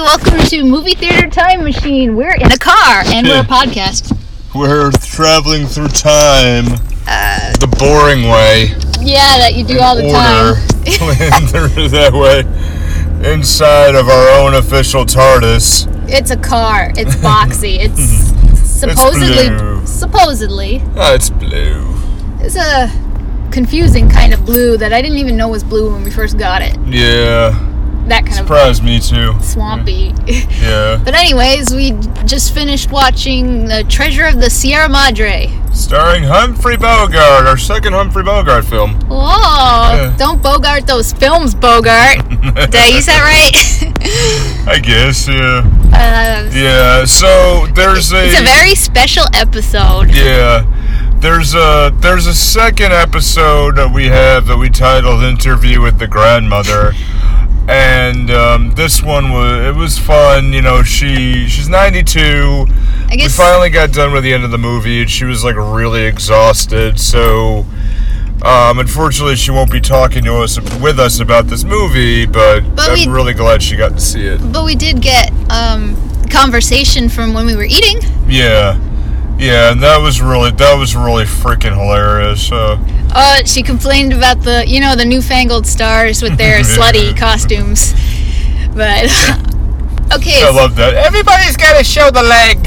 welcome to Movie Theater Time Machine. We're in a car and we're a podcast. We're traveling through time Uh, the boring way. yeah, that you do all the Order time. through that way. Inside of our own official TARDIS. It's a car. It's boxy. It's supposedly blue. supposedly Oh, it's blue. it's a confusing kind of blue that I didn't even know was blue when we first got it. Yeah. That kind of Surprised me too. swampy. Yeah. but anyways, we just finished watching The Treasure of the Sierra Madre. Starring Humphrey Bogart, our second Humphrey Bogart film. Whoa! Yeah. Don't Bogart those films, Bogart. Did I use that right? I guess, yeah. uh, Yeah, so there's a. It's a very special episode. Yeah. There's a there's a second episode that we have that we titled "Interview with the Grandmother," and um, this one was it was fun. You know, she she's 92. I guess We finally got done with the end of the movie, and she was like really exhausted. So, um, unfortunately, she won't be talking to us with us about this movie. But, But I'm we- really glad she got to see it. but we did get um conversation from when we were eating. Yeah, yeah, and that was really that was really freaking hilarious. Uh, Uh she complained about the you know the newfangled stars with their slutty costumes. But okay, I love that. Everybody's got to show the leg.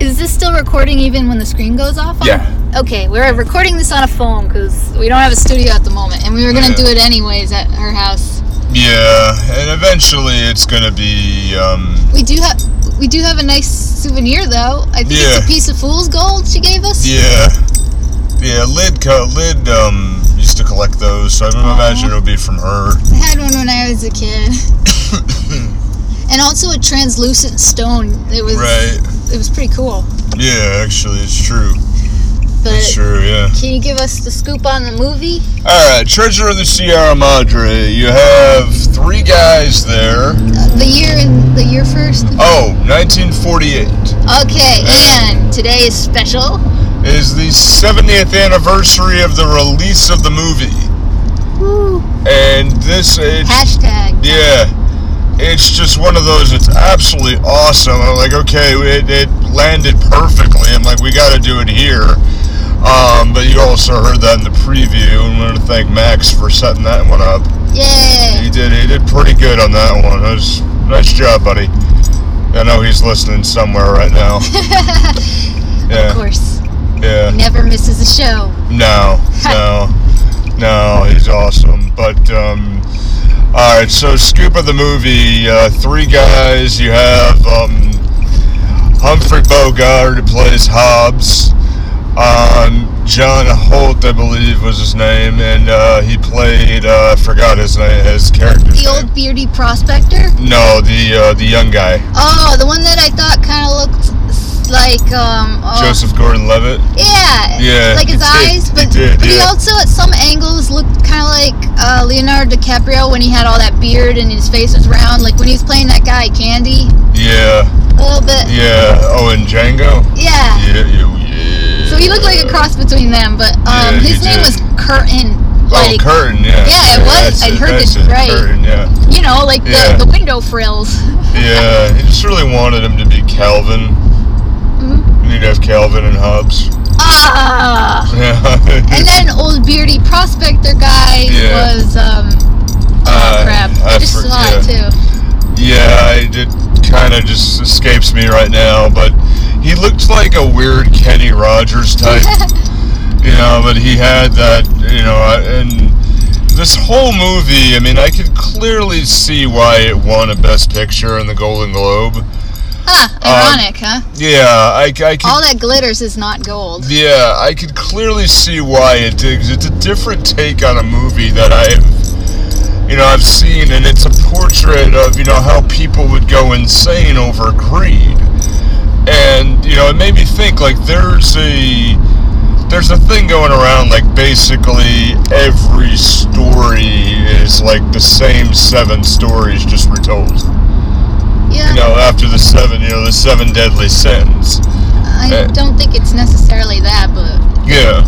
is this still recording even when the screen goes off? on- Yeah. Okay, we're recording this on a phone because we don't have a studio at the moment, and we were gonna Yeah. do it anyways at her house. Yeah, and eventually it's gonna be. Um, We do have we do have a nice souvenir though. I think Yeah. it's a piece of fool's gold she gave us. yeah, yeah. Lid, co- lid. Um, used to collect those, so I don't Aw. imagine it'll be from her. I had one when I was a kid. and also a translucent stone. It was Right. it was pretty cool. Yeah, actually, it's true. But true. Yeah. can you give us the scoop on the movie? All right, Treasure of the Sierra Madre. You have three guys there. Uh, the year and the year first. Oh, 1948 Okay, and today is special. is the 70th anniversary of the release of the movie, Woo. and this it, Hashtag. Yeah, it's just one of those. It's absolutely awesome. I'm like, okay, it, it landed perfectly. I'm like, we got to do it here. Um, but you also heard that in the preview, and I want to thank Max for setting that one up. Yeah. He did. He did pretty good on that one. It was nice job, buddy. I know he's listening somewhere right now. Of course. yeah. Never misses a show. No, no, no. He's awesome. But um, all right. So scoop of the movie: uh, three guys. You have um, Humphrey Bogart who plays Hobbs. Um, John Holt, I believe, was his name, and uh, he played. Uh, I forgot his name. His character. The old beardy prospector. No, the uh, the young guy, Oh, the one that I thought kind of looked like um. Oh, Joseph Gordon-Levitt. Yeah. Yeah, Like his he did, eyes, he but, did, but he also at some angles looked kind of like uh, Leonardo DiCaprio when he had all that beard and his face was round, like when he was playing that guy Candie. Yeah, A little bit. yeah. Oh, and Django. Yeah. Yeah, yeah. yeah. So he looked like a cross between them, but um, Yeah, his name did. was Curtin. Oh, Like curtain, yeah. Yeah, it was. I heard it right. Curtain, yeah. you know, like Yeah. the, the window frills. Yeah, he just really wanted him to be Calvin. He'd have Calvin and Hobbs. Ah. Yeah. And then old beardy prospector guy Yeah. was um. Oh Uh, crap! I I just for- saw it too. yeah, it kind of just escapes me right now, but he looked like a weird Kenny Rogers type. you know, but he had that, you know, and this whole movie, I mean, I could clearly see why it won a Best Picture in the Golden Globe. Huh? Um, ironic, huh? Yeah, I, I could All that glitters is not gold. Yeah, I could clearly see why it did. 'cause it's a different take on a movie that I've, you know, I've seen, and it's a portrait of you know how people would go insane over greed, and you know it made me think like there's a there's a thing going around like basically every story is like the same seven stories just retold. Yeah. You know, after the seven, you know, the seven deadly sins. I uh, don't think it's necessarily that, but Yeah.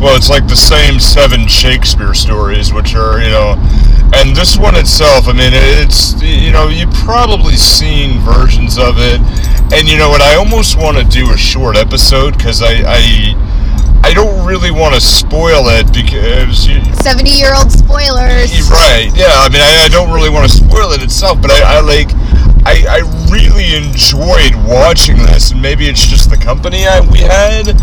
well, it's like the same seven Shakespeare stories, which are you know, and this one itself. I mean, it's you know, you've probably seen versions of it, and you know what? I almost want to do a short episode because I. I I don't really want to spoil it because you, 70 year old spoilers. Right. Yeah. I mean, I, I don't really want to spoil it itself, but I, I like. I, I really enjoyed watching this, and maybe it's just the company I, we had,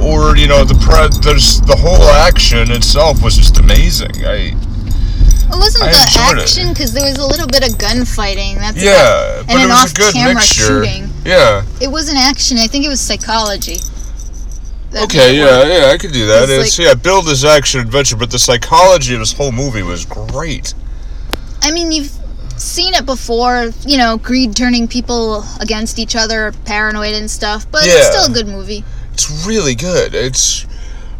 or you know, the pre- there's the whole action itself was just amazing. I It wasn't I the action because there was a little bit of gunfighting. That's yeah, about, but and it an was a good off-camera mixture. shooting. Yeah. It wasn't action. I think it was psychology. That Okay. Yeah. work. Yeah. I could do that. It's It's, yeah, build this action adventure, but the psychology of this whole movie was great. I mean, you've seen it before. You know, greed turning people against each other, paranoid and stuff. But it's still a good movie. It's really good. It's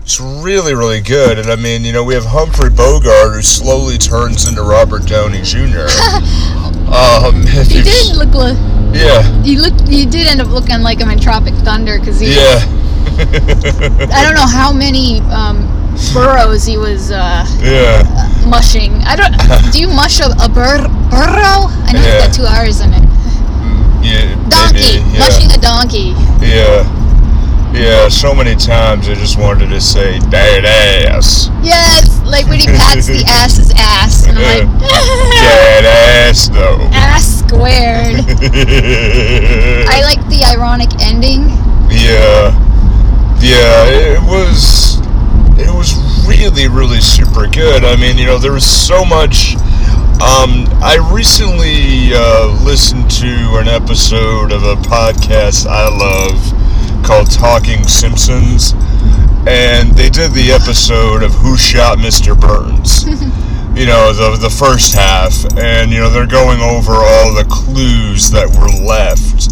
it's really really good. And I mean, you know, we have Humphrey Bogart who slowly turns into Robert Downey Jr. um, He did look like Yeah. he looked. He did end up looking like him in Tropic Thunder because he. Yeah. I don't know how many um, burrows he was uh, yeah. mushing. I don't. do you mush a, a bur- burrow? I know Yeah. it's got two R's in it. Yeah. Donkey. maybe, yeah. Mushing a donkey. Yeah. Yeah, so many times I just wanted to say dead ass. Yes, like when he pats the ass's ass, and I'm like, Dead ass though. ass squared. I like the ironic ending. Yeah, yeah, it was it was really really super good. I mean, you know, there was so much. Um, I recently uh, listened to an episode of a podcast I love called Talking Simpsons, and they did the episode of Who Shot Mr. Burns. you know, the the first half, and you know they're going over all the clues that were left.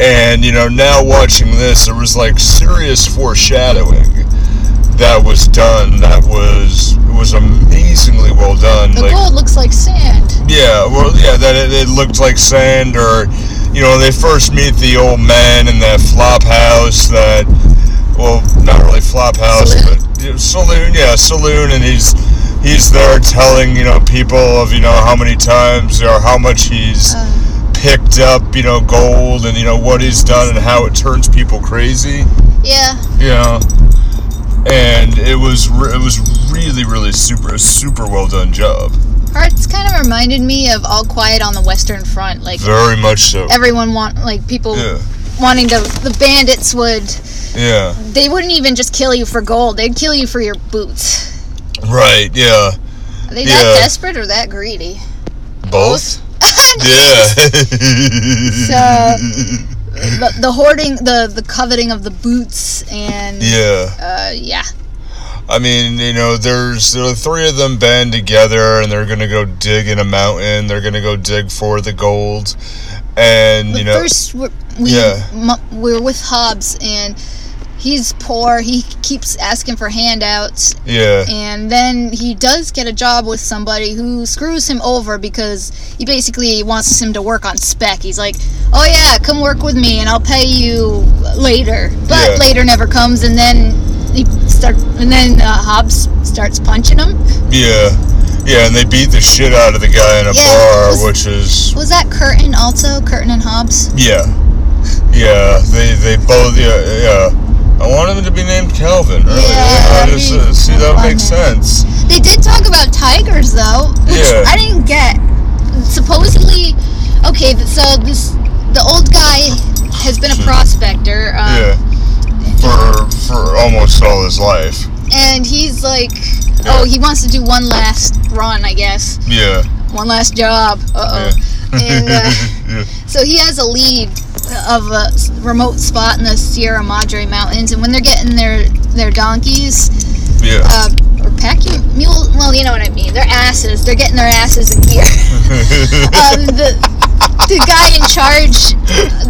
And you know, now watching this, there was like serious foreshadowing that was done. That was it was amazingly well done. The like, gold looks like sand. yeah, well, yeah, that it, it looked like sand, or you know, they first meet the old man in that flop house. That, well, not really flop house, Saloon. but you know, saloon. Yeah, saloon, and he's he's there telling you know people of you know how many times or how much he's Uh, picked up you know gold and you know what he's done and how it turns people crazy. yeah, know. And it was re- it was really really super super well done job. Hearts kind of reminded me of All Quiet on the Western Front. Like Very much so. everyone want, like people Yeah. wanting to. The bandits would. Yeah. They wouldn't even just kill you for gold. They'd kill you for your boots. Right, yeah. Are they Yeah. that desperate or that greedy? Both? yeah. So the, the hoarding, the the coveting of the boots, and yeah. uh, yeah, I mean, you know, there's the three of them band together and they're going to go dig in a mountain. They're going to go dig for the gold. And, But you know, first we're, we Yeah. we're with Hobbs, and he's poor. He keeps asking for handouts, yeah. and then he does get a job with somebody who screws him over because he basically wants him to work on spec. He's like, "Oh yeah, come work with me, and I'll pay you later." But Yeah. later never comes, and then he start, and then uh, Hobbs starts punching him. Yeah. Yeah, and they beat the shit out of the guy in a Yeah, bar, was- which is Was that Curtin also? Curtin and Hobbs? yeah, yeah. They they both yeah yeah. I want him to be named Calvin. Really. Yeah, I just, uh, see that makes sense. They did talk about tigers though, which Yeah. I didn't get. Supposedly, okay, so this the old guy has been a prospector, um, Yeah. For for almost all his life. and he's like, Yeah. oh, he wants to do one last run, I guess, Yeah. one last job. Uh oh. And uh, yeah. so he has a lead of a remote spot in the Sierra Madre Mountains, and when they're getting their their donkeys, Yeah. uh, or pack your mule. Well, you know what I mean. Their asses. They're getting their asses in gear. um, the the guy in charge,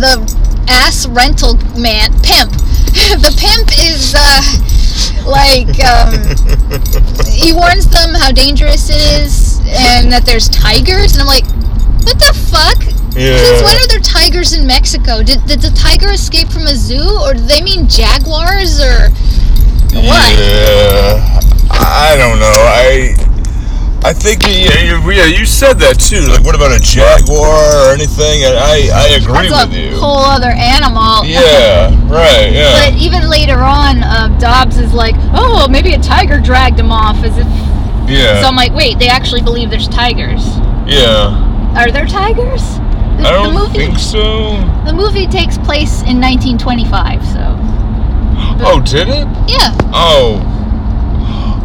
the ass rental man, pimp. the pimp is uh, like um, he warns them how dangerous it is and that there's tigers, and I'm like, what the fuck? Since when are there tigers in Mexico? Did, did the tiger escape from a zoo, or do they mean jaguars, or What? Yeah, I don't know. I I think yeah, you, yeah, you said that too. Like, what about a jaguar or anything? I I agree That's with a you. whole other animal. Yeah, right. Yeah, But even later on, uh, Dobbs is like, oh, maybe a tiger dragged him off, as if. yeah, So I'm like, wait, they actually believe there's tigers. yeah. Are there tigers? The, I don't the movie, think so. The movie takes place in 1925, so Oh, did it? yeah. Oh.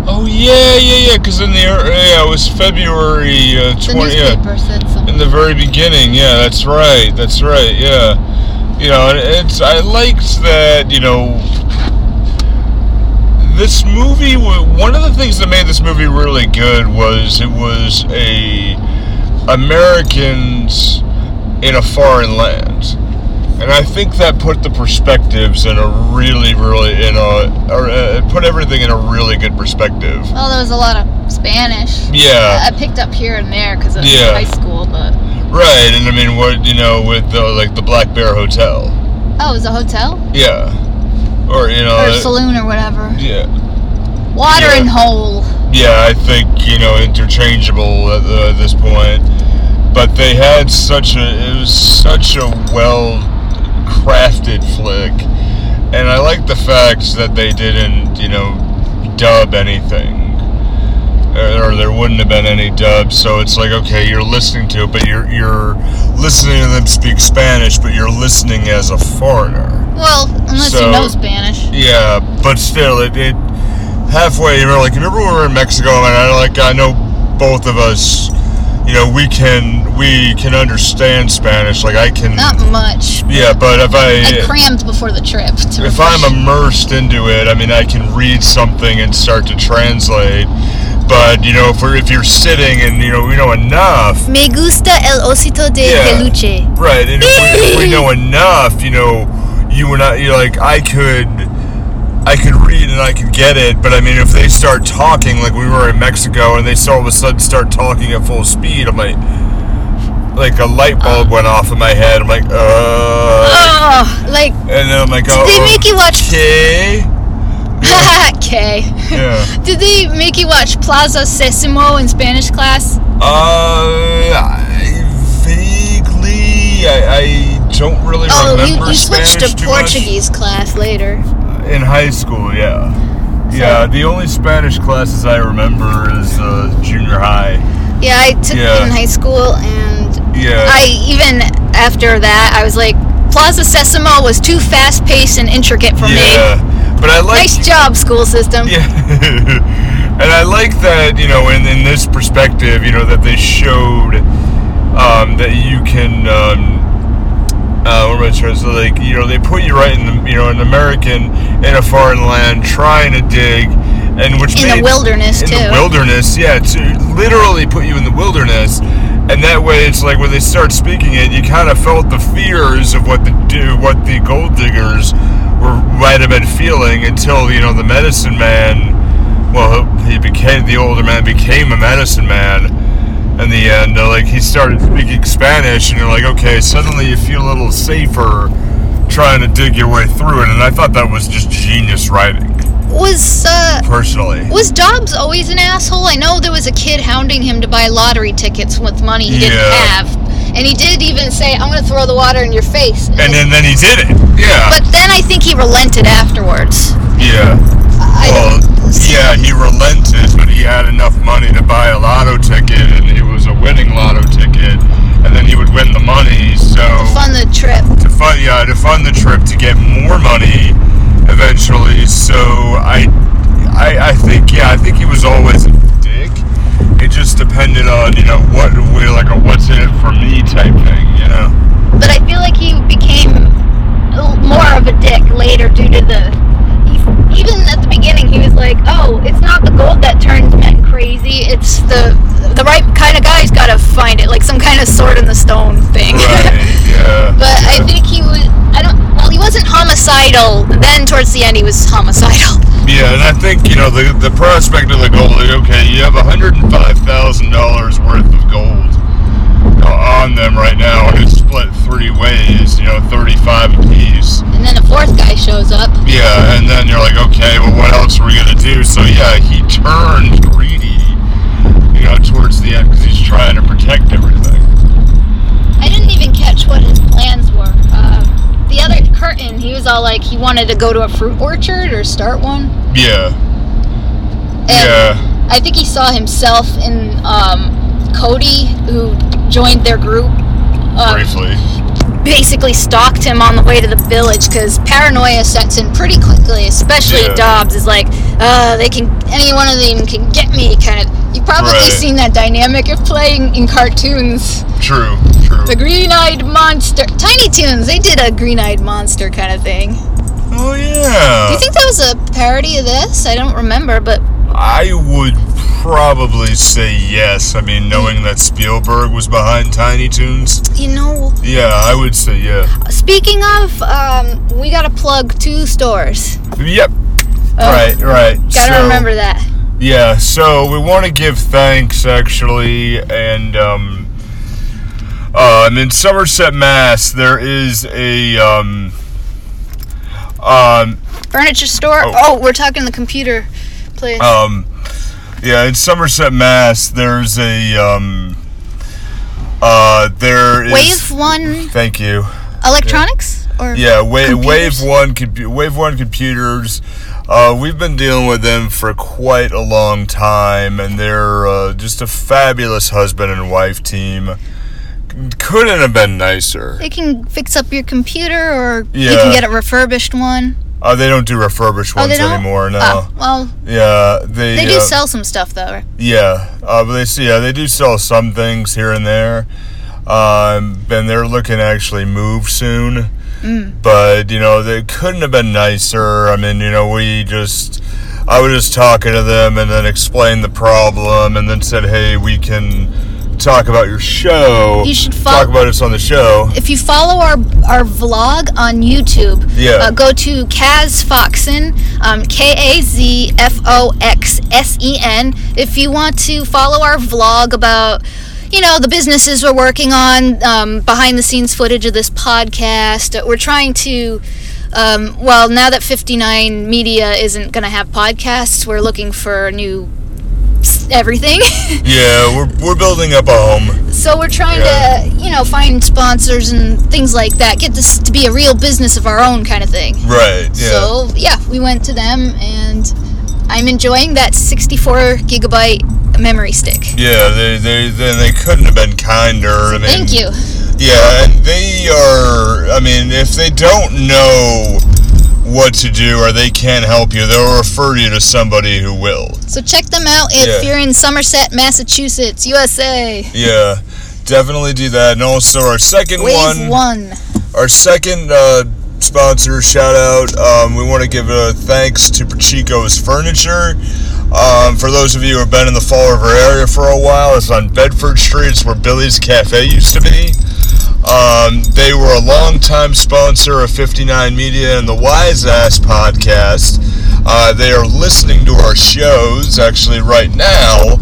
Oh yeah, yeah, yeah. Because in the yeah, it was February uh, The twenty. Yeah, newspaper said something. in the very beginning. Yeah, that's right. That's right. Yeah. You know, it's I liked that. You know, this movie. One of the things that made this movie really good was it was a Americans in a foreign land. And I think that put the perspectives in a really, really in a, or uh, put everything in a really good perspective. Well, there was a lot of Spanish. Yeah. I picked up here and there because of Yeah. high school, but Right, and I mean, what you know, with the like the Black Bear Hotel, oh, it was a hotel yeah, or you know, or uh, saloon or whatever. yeah, Watering Yeah. hole. Yeah. I think you know interchangeable at, uh, this point, but they had such a it was such a well crafted flick, and I like the fact that they didn't you know dub anything. Or or there wouldn't have been any dub, so it's like okay, you're listening to it, but you're you're listening to them speak Spanish, but you're listening as a foreigner. Well, unless So- you know Spanish. Yeah, but still, it, it halfway. You know, like remember when we were in Mexico, and I like I know both of us. You know, we can we can understand Spanish. Like I can. Not much. yeah, but if I I crammed before the trip. To if I'm immersed into it, I mean, I can read something and start to translate. But you know, if we're, if you're sitting and you know we know enough, Me gusta el osito de Yeah. peluche. Right, and if we, if we know enough, you know, you and I, You're like, I could, I could read and I could get it, but I mean, if they start talking like we were in Mexico and they all of a sudden start talking at full speed, I'm like, like a light bulb went off in my head. I'm like, uh, Oh, like and then I'm like, did oh, they make you watch? okay, okay. yeah. Did they make you watch Plaza Sesamo in Spanish class? Uh, I, vaguely, I, I don't really Oh, you, remember you switched Spanish to too much. Portuguese class later. In high school, yeah. Yeah, the only Spanish classes I remember is uh, junior high. Yeah, I took Yeah. it in high school, and Yeah. I even after that I was like, Plaza Sesamo was too fast paced and intricate for me. yeah. But I like Nice job, school system. Yeah. and I like that, you know, in, in this perspective, you know, that they showed um, that you can um, uh, what am I trying to say? Like, you know, they put you right in the, you know, an American in a foreign land trying to dig, and which In the wilderness, in too. the wilderness, yeah, to literally put you in the wilderness, and that way it's like when they start speaking it, you kind of felt the fears of what the do, what the gold diggers were might have been feeling until you know the medicine man. Well, he became the older man became a medicine man in the end. Uh, like he started speaking Spanish, and you're like, okay, suddenly you feel a little safer trying to dig your way through it. And I thought that was just genius writing, Was uh personally. was Dobbs always an asshole? I know there was a kid hounding him to buy lottery tickets with money he didn't have. And he did even say, I'm gonna throw the water in your face. And then, then he did it. Yeah. but then I think he relented afterwards. yeah. I Well, yeah, he relented, but he had enough money to buy a lotto ticket, and was a winning lotto ticket, and then he would win the money. So fund the trip. to fund, yeah, to fund the trip to get more money eventually. So I, I, I think, yeah, I think he was always a dick. It just depended on you know what we like a what's in it for me type thing, you know. But I feel like he became more of a dick later due to the. Even at the beginning, he was like, "Oh, it's not the gold that turns men crazy. It's the the right kind of guy's got to find it, like some kind of sword in the stone thing." Right. Yeah. but I think he was. I don't. Well, he wasn't homicidal. Then towards the end, he was homicidal. Yeah, and I think you know the the prospect of the gold. like, Okay, you have hundred and five thousand dollars worth of gold on them right now, and it's split three ways, you know, 35 apiece. And then the fourth guy shows up. Yeah, and then you're like, okay, well, what else are we gonna do? So yeah, he turned greedy, you know, towards the end because he's trying to protect everything. I didn't even catch what his plans were. Uh, the other curtain, he was all like he wanted to go to a fruit orchard or start one. Yeah, And yeah, I think he saw himself in um, Cody, who joined their group. Uh, briefly. basically stalked him on the way to the village because paranoia sets in pretty quickly, especially Yeah. Dobbs is like, uh, they can, any one of them can get me, kind of. You've probably Right. seen that dynamic of playing in cartoons. True, true. The green eyed monster. Tiny Toons, they did a green eyed monster kind of thing. Oh yeah. Do you think that was a parody of this? I don't remember, but I would probably say yes. I mean, knowing that Spielberg was behind Tiny Toons. you know, Yeah, I would say yeah. speaking of, um, we gotta plug two stores. Yep. Oh, right, right. Gotta So- remember that. Yeah, so we want to give thanks actually, and um, um, in Somerset, Mass, there is a um, um, Furniture store? Oh. Oh, we're talking the computer place. um, yeah, in Somerset, Mass, there's a um, uh, there is. Wave One Thank you. Electronics? Or Yeah, Wave, computers? Wave One, compu- Wave One computers. Uh, we've been dealing with them for quite a long time, and they're uh, just a fabulous husband and wife team. Couldn't have been nicer. They can fix up your computer, or you can get a refurbished one. Uh, they don't do refurbished Oh, ones don't anymore. No. Oh, well, Yeah, they. they do uh, sell some stuff though. Yeah, uh, but they see. Yeah, they do sell some things here and there. Um, and they're looking to actually move soon. Mm. But you know, they couldn't have been nicer. I mean, you know, we just. I was just talking to them and then explained the problem and then said, "Hey, we can talk about your show. You should talk about us on the show." If you follow our our vlog on YouTube, Yeah. uh, go to Kaz Foxsen, um, K A Z F O X S E N. If you want to follow our vlog about, you know, the businesses we're working on, um, behind the scenes footage of this podcast, uh, we're trying to. Um, well, now that 59 Media isn't going to have podcasts, we're looking for new everything. Yeah, we're we're building up a home. So we're trying Yeah. to, you know, find sponsors and things like that. Get this to be a real business of our own kind of thing. Right. Yeah. So yeah, we went to them, and I'm enjoying that 64 gigabyte memory stick. yeah. They they then they couldn't have been kinder. I mean, Thank you. Yeah, and they are. I mean, if they don't know what to do or they can't help you, they'll refer you to somebody who will. So check them out if Yeah. you're in Somerset, Massachusetts, USA. Yeah, definitely do that. And also, our second Wave one, one. our second uh, sponsor shout out. Um, we want to give a thanks to Pachico's Furniture. Um, for those of you who have been in the Fall River area for a while, it's on Bedford Street. It's where Billy's Cafe used to be. Um, they were a longtime sponsor of 59 Media and the Wise Ass podcast. Uh, they are listening to our shows actually right now.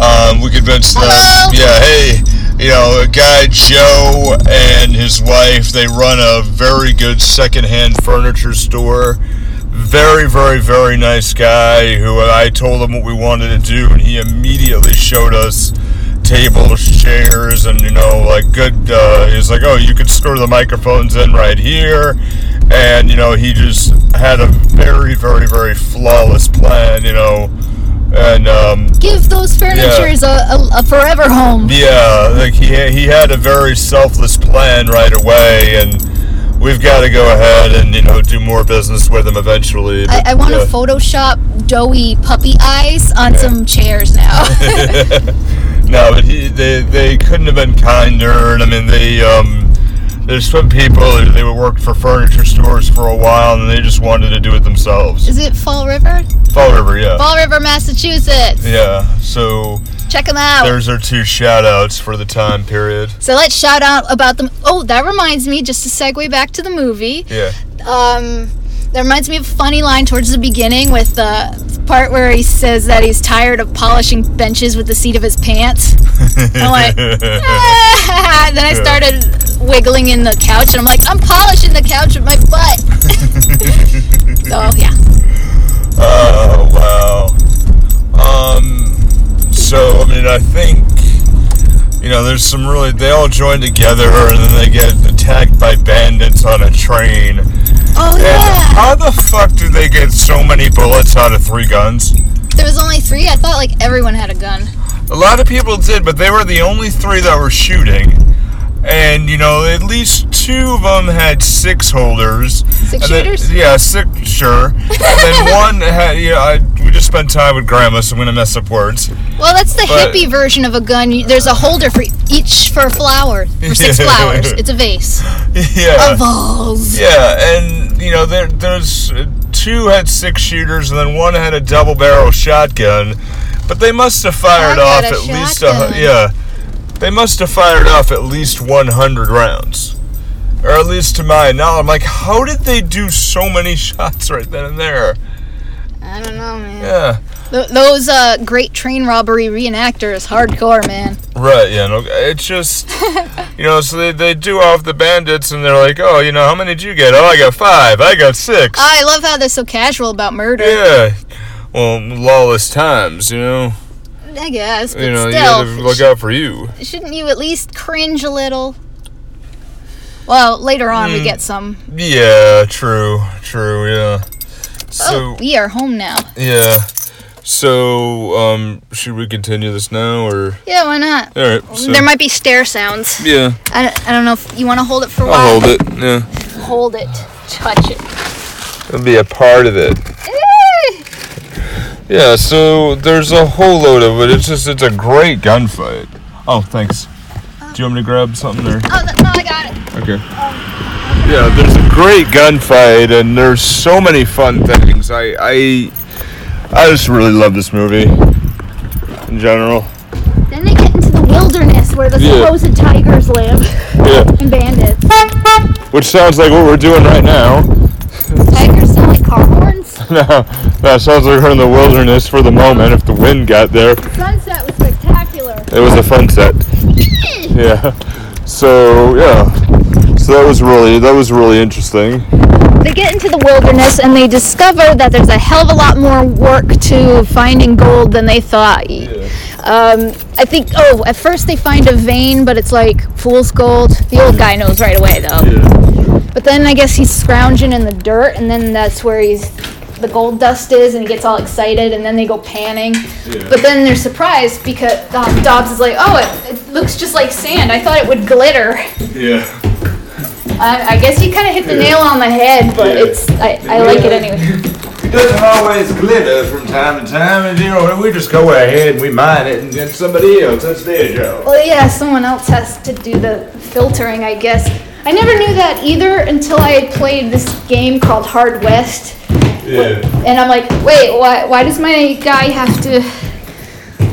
Um, we convinced them, yeah, hey, you know, a guy Joe and his wife, they run a very good secondhand furniture store. Very, very, very nice guy who I told him what we wanted to do, and he immediately showed us tables, chairs, and you know, like good. Uh, he's like, "Oh, you could screw the microphones in right here," and you know, he just had a very, very, very flawless plan. You know, and um, Give those furnitures a, a, a forever home. yeah, like he he had a very selfless plan right away, and we've got to go ahead and you know do more business with him eventually. I, but, I want to yeah. Photoshop doughy puppy eyes on some chairs now. no, but he, they they couldn't have been kinder, and I mean they um. There's some people they worked for furniture stores for a while, and they just wanted to do it themselves. Is it Fall River? Fall River, yeah, Fall River, Massachusetts. yeah. So Check them out. there's our two shout outs for the time period. So let's shout out about them. Oh, that reminds me, just to segue back to the movie. Yeah. Um, that reminds me of a funny line towards the beginning with the part where he says that he's tired of polishing benches with the seat of his pants. I'm like, "Ah." then I started wiggling in the couch, and I'm like, I'm polishing the couch with my butt. so yeah. Oh wow. Um. So I mean, I think you know, there's some really. They all join together, and then they get attacked by bandits on a train. Oh yeah. how the fuck do they get so many bullets out of three guns? There was only three. I thought like everyone had a gun. A lot of people did, but they were the only three that were shooting. And you know, at least two of them had six holders. Six And then- shooters? yeah, six, sure. and then one had, yeah, I, we just spent time with grandma, so I'm gonna mess up words. Well, that's the But- hippie version of a gun. There's a holder for each for a flower for six Yeah. flowers. It's a vase. yeah. A vase. Yeah, and know, there, there's uh, two had six shooters, and then one had a double barrel shotgun. But they must have fired off at least a yeah. They must have fired off at least 100 rounds, or at least to my knowledge. I'm like, how did they do so many shots right then and there? I don't know, man. Yeah, Th- those uh, great train robbery reenactors, hardcore, man. right. Yeah, no, it's just you know, so they they do off the bandits, and they're like, oh, you know, how many did you get? Oh, I got five. I got six. I love how they're so casual about murder. Yeah. Well, lawless times, you know. I guess, but You know, you still, gotta look out for you. shouldn't you at least cringe a little? Well, later on we Hmm. get some. Yeah, true, true, yeah. Oh, So, we are home now. yeah. So, um, should we continue this now, or? Yeah, why not? Alright, so. there might be stair sounds. Yeah, I don't, I don't know if you want to hold it for a I'll while. hold it, yeah. Hold it. Touch it. It'll be a part of it. Yeah, so there's a whole load of it. It's just, it's a great gunfight. Oh, thanks. Do you want me to grab something there? Oh, no, I got it. Okay. Yeah, there's a great gunfight, and there's so many fun things. I, I, I just really love this movie in general. Then they get into the wilderness where the Yeah. supposed tigers live Yeah, and bandits. which sounds like what we're doing right now. Tigers sound like car horns. no, that sounds like we're in the wilderness for the moment. If the wind got there, The sunset was spectacular. it was a fun set. Yeah. So yeah. So that was really that was really interesting. They get into the wilderness and they discover that there's a hell of a lot more work to finding gold than they thought. Um, I think, oh, at first they find a vein, but it's like fool's gold. The old guy knows right away though. Yeah. But then I guess he's scrounging in the dirt, and then that's where he's the gold dust is, and he gets all excited, and then they go panning. But then they're surprised because um, Dobbs is like, "Oh, it, it looks just like sand. I thought it would glitter." Yeah. I, I guess you kind of hit the nail on the head, but Yeah. it's I, I like it anyway. It doesn't always glitter from time to time, and you know we just go ahead and we mine it, and then somebody else that's their job. Well, yeah, someone else has to do the filtering, I guess. I never knew that either until I had played this game called Hard West. Yeah. And I'm like, wait, why, why does my guy have to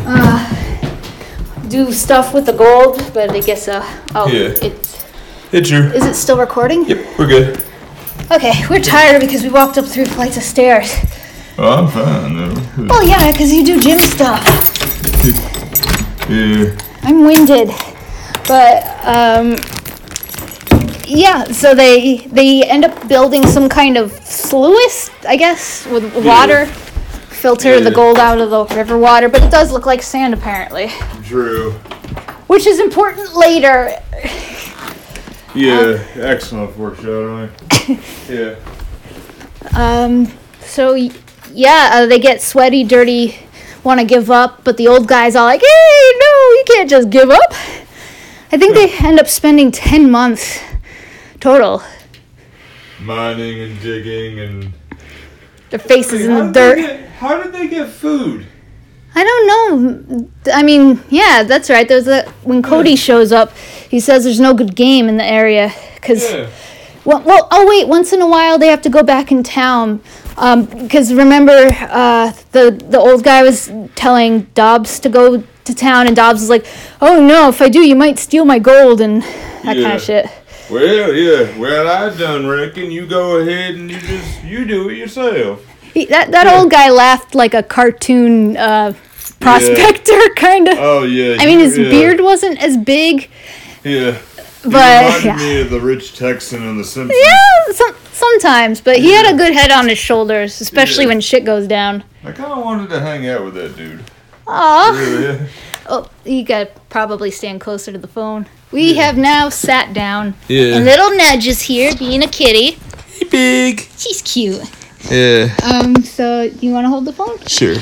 uh, do stuff with the gold? But I guess, uh, oh, Yeah. it's, You. is it still recording? Yep, we're good. Okay, we're tired because we walked up three flights of stairs. Oh, I'm fine. though. Well, yeah, because you do gym stuff. Yeah. I'm winded, but um, yeah. So they they end up building some kind of sluice, I guess, with water, filter the Yeah. gold out of the river water. But it does look like sand apparently, True. which is important later. Yeah. Excellent foreshadowing. yeah. Um, so yeah, uh, they get sweaty, dirty, want to give up, but the old guy's all like, "Hey, no, you can't just give up." I think they end up spending ten months total. Mining and digging and. Their faces in the dirt. get- how did they get food? I don't know. I mean, yeah, that's right. There's a when Cody shows up, he says there's no good game in the area because. Yeah. Well, well, oh wait. Once in a while, they have to go back in town because remember uh, the the old guy was telling Dobbs to go to town, and Dobbs was like, "Oh no, if I do, you might steal my gold and that kind of shit." Well, yeah. Well, I done reckon you go ahead and you just you do it yourself. He, that that old guy laughed like a cartoon uh, prospector, kind of. Oh yeah. I mean, his yeah. beard wasn't as big, Yeah. but yeah. me of the rich Texan in The Simpsons. Yeah, some, sometimes, but he had a good head on his shoulders, especially Yeah. when shit goes down. I kind of wanted to hang out with that dude. Aw. Oh, you gotta probably stand closer to the phone. We have now sat down. Yeah. And little Nedge is here, being a kitty. Hey, Big. She's cute. Yeah. Um, so you want to hold the phone? Sure.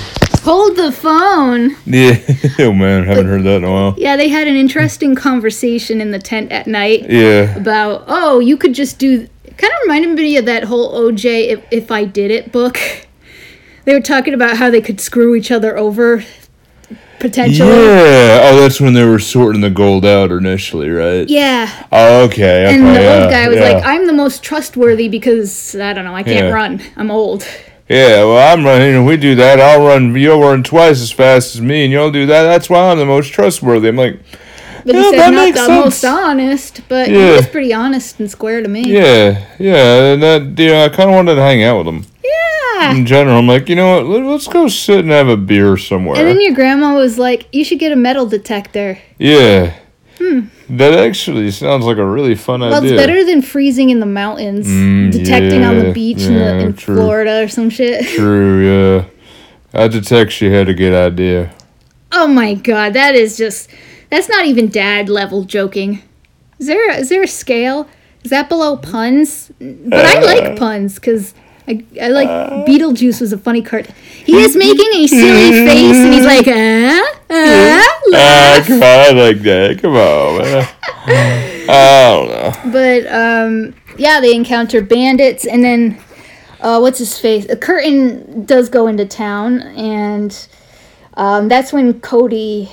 Hold the phone. Yeah. oh man, haven't heard that in a while. Yeah, they had an interesting conversation in the tent at night Yeah. about oh, you could just do. Kind of reminded me of that whole OJ if, if I did it book. They were talking about how they could screw each other over, potentially. Yeah. Oh, that's when they were sorting the gold out initially, right? Yeah. Oh, okay. okay And the yeah, old guy was yeah. like, I'm the most trustworthy because I don't know, I can't Yeah. run. I'm old. Yeah, well, I'm running, and we do that. I'll run. You'll run twice as fast as me, and you'll do that. That's why I'm the most trustworthy. I'm like, But Yeah, he said that not the sense. most honest, but he Yeah. was pretty honest and square to me. yeah, yeah. And that, you know, I kind of wanted to hang out with him Yeah. in general. I'm like, you know what? Let, let's go sit and have a beer somewhere. And then your grandma was like, You should get a metal detector. yeah. That actually sounds like a really fun Hmm. Well, idea. it's better than freezing in the mountains, Mm, detecting on the yeah, beach in, the, in. Florida or some shit. True. Yeah. I detect she had a good idea. Oh my god, that is just. That's not even dad level joking. Is there, is there a scale? Is that below puns? But I Uh. like puns because I, I like Beetlejuice was a funny card. He is making a silly face and he's like, ah, ah, laugh. come on, I like that. Come on. I don't know. But um, yeah, they encounter bandits, and then uh, what's his face? A curtain does go into town, and um, that's when Cody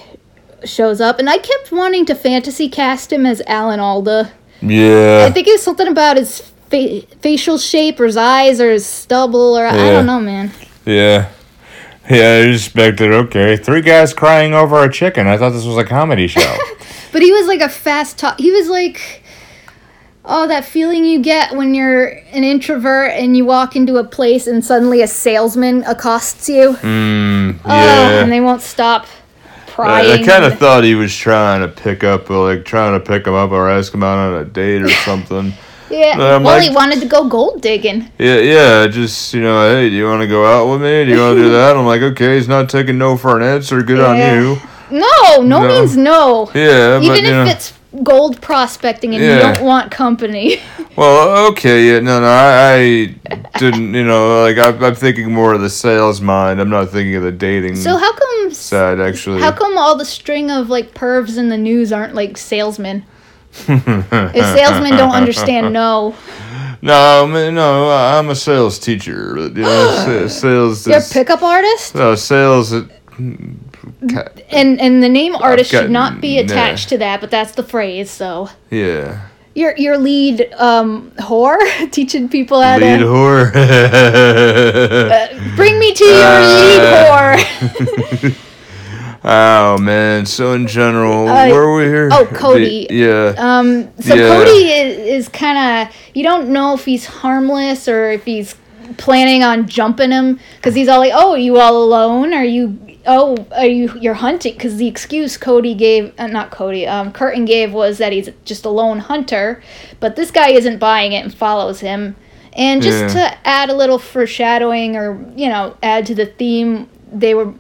shows up. And I kept wanting to fantasy cast him as Alan Alda. Yeah. I think it was something about his fa- facial shape, or his eyes, or his stubble, or I don't know, man. Yeah. Yeah, I expected, okay. Three guys crying over a chicken. I thought this was a comedy show. But he was like a fast talk. He was like, oh, that feeling you get when you're an introvert and you walk into a place and suddenly a salesman accosts you. mm, Oh, and they won't stop prying. I, kind of thought he was trying to pick up, like, trying to pick him up or ask him out on a date or something. Yeah. Well, like- he wanted to go gold digging. Yeah, yeah, just, you know, hey, do you want to go out with me? Do you want to do that? I'm like, okay, he's not taking no for an answer. Good on you. No, no, No. means no. Yeah, Even but, if know. it's gold prospecting and you don't want company. Well, okay, yeah, no, no, I, I didn't, you know, like I, I'm thinking more of the sales mind. I'm not thinking of the dating so how come side, actually. how come all the string of like pervs in the news aren't like salesmen? If salesmen don't understand no. No, no, I'm a sales teacher. You know, sales. You're a pickup artist? No, sales. And and the name artist got- should not be nah. attached to that, but that's the phrase, so Yeah. your your lead um whore teaching people how Lead to lead whore. bring me to your lead whore. Oh man! So in general, Uh, where are we here? oh, Cody. The- yeah. Um, so Yeah. Cody is, is kind of you don't know if he's harmless or if he's planning on jumping him because he's all like, "Oh, are you all alone? Are you? Oh, are you? You're hunting?" Because the excuse Cody gave, uh, not Cody, um, Curtin gave was that he's just a lone hunter, but this guy isn't buying it and follows him. And just Yeah. to add a little foreshadowing, or you know, add to the theme, they were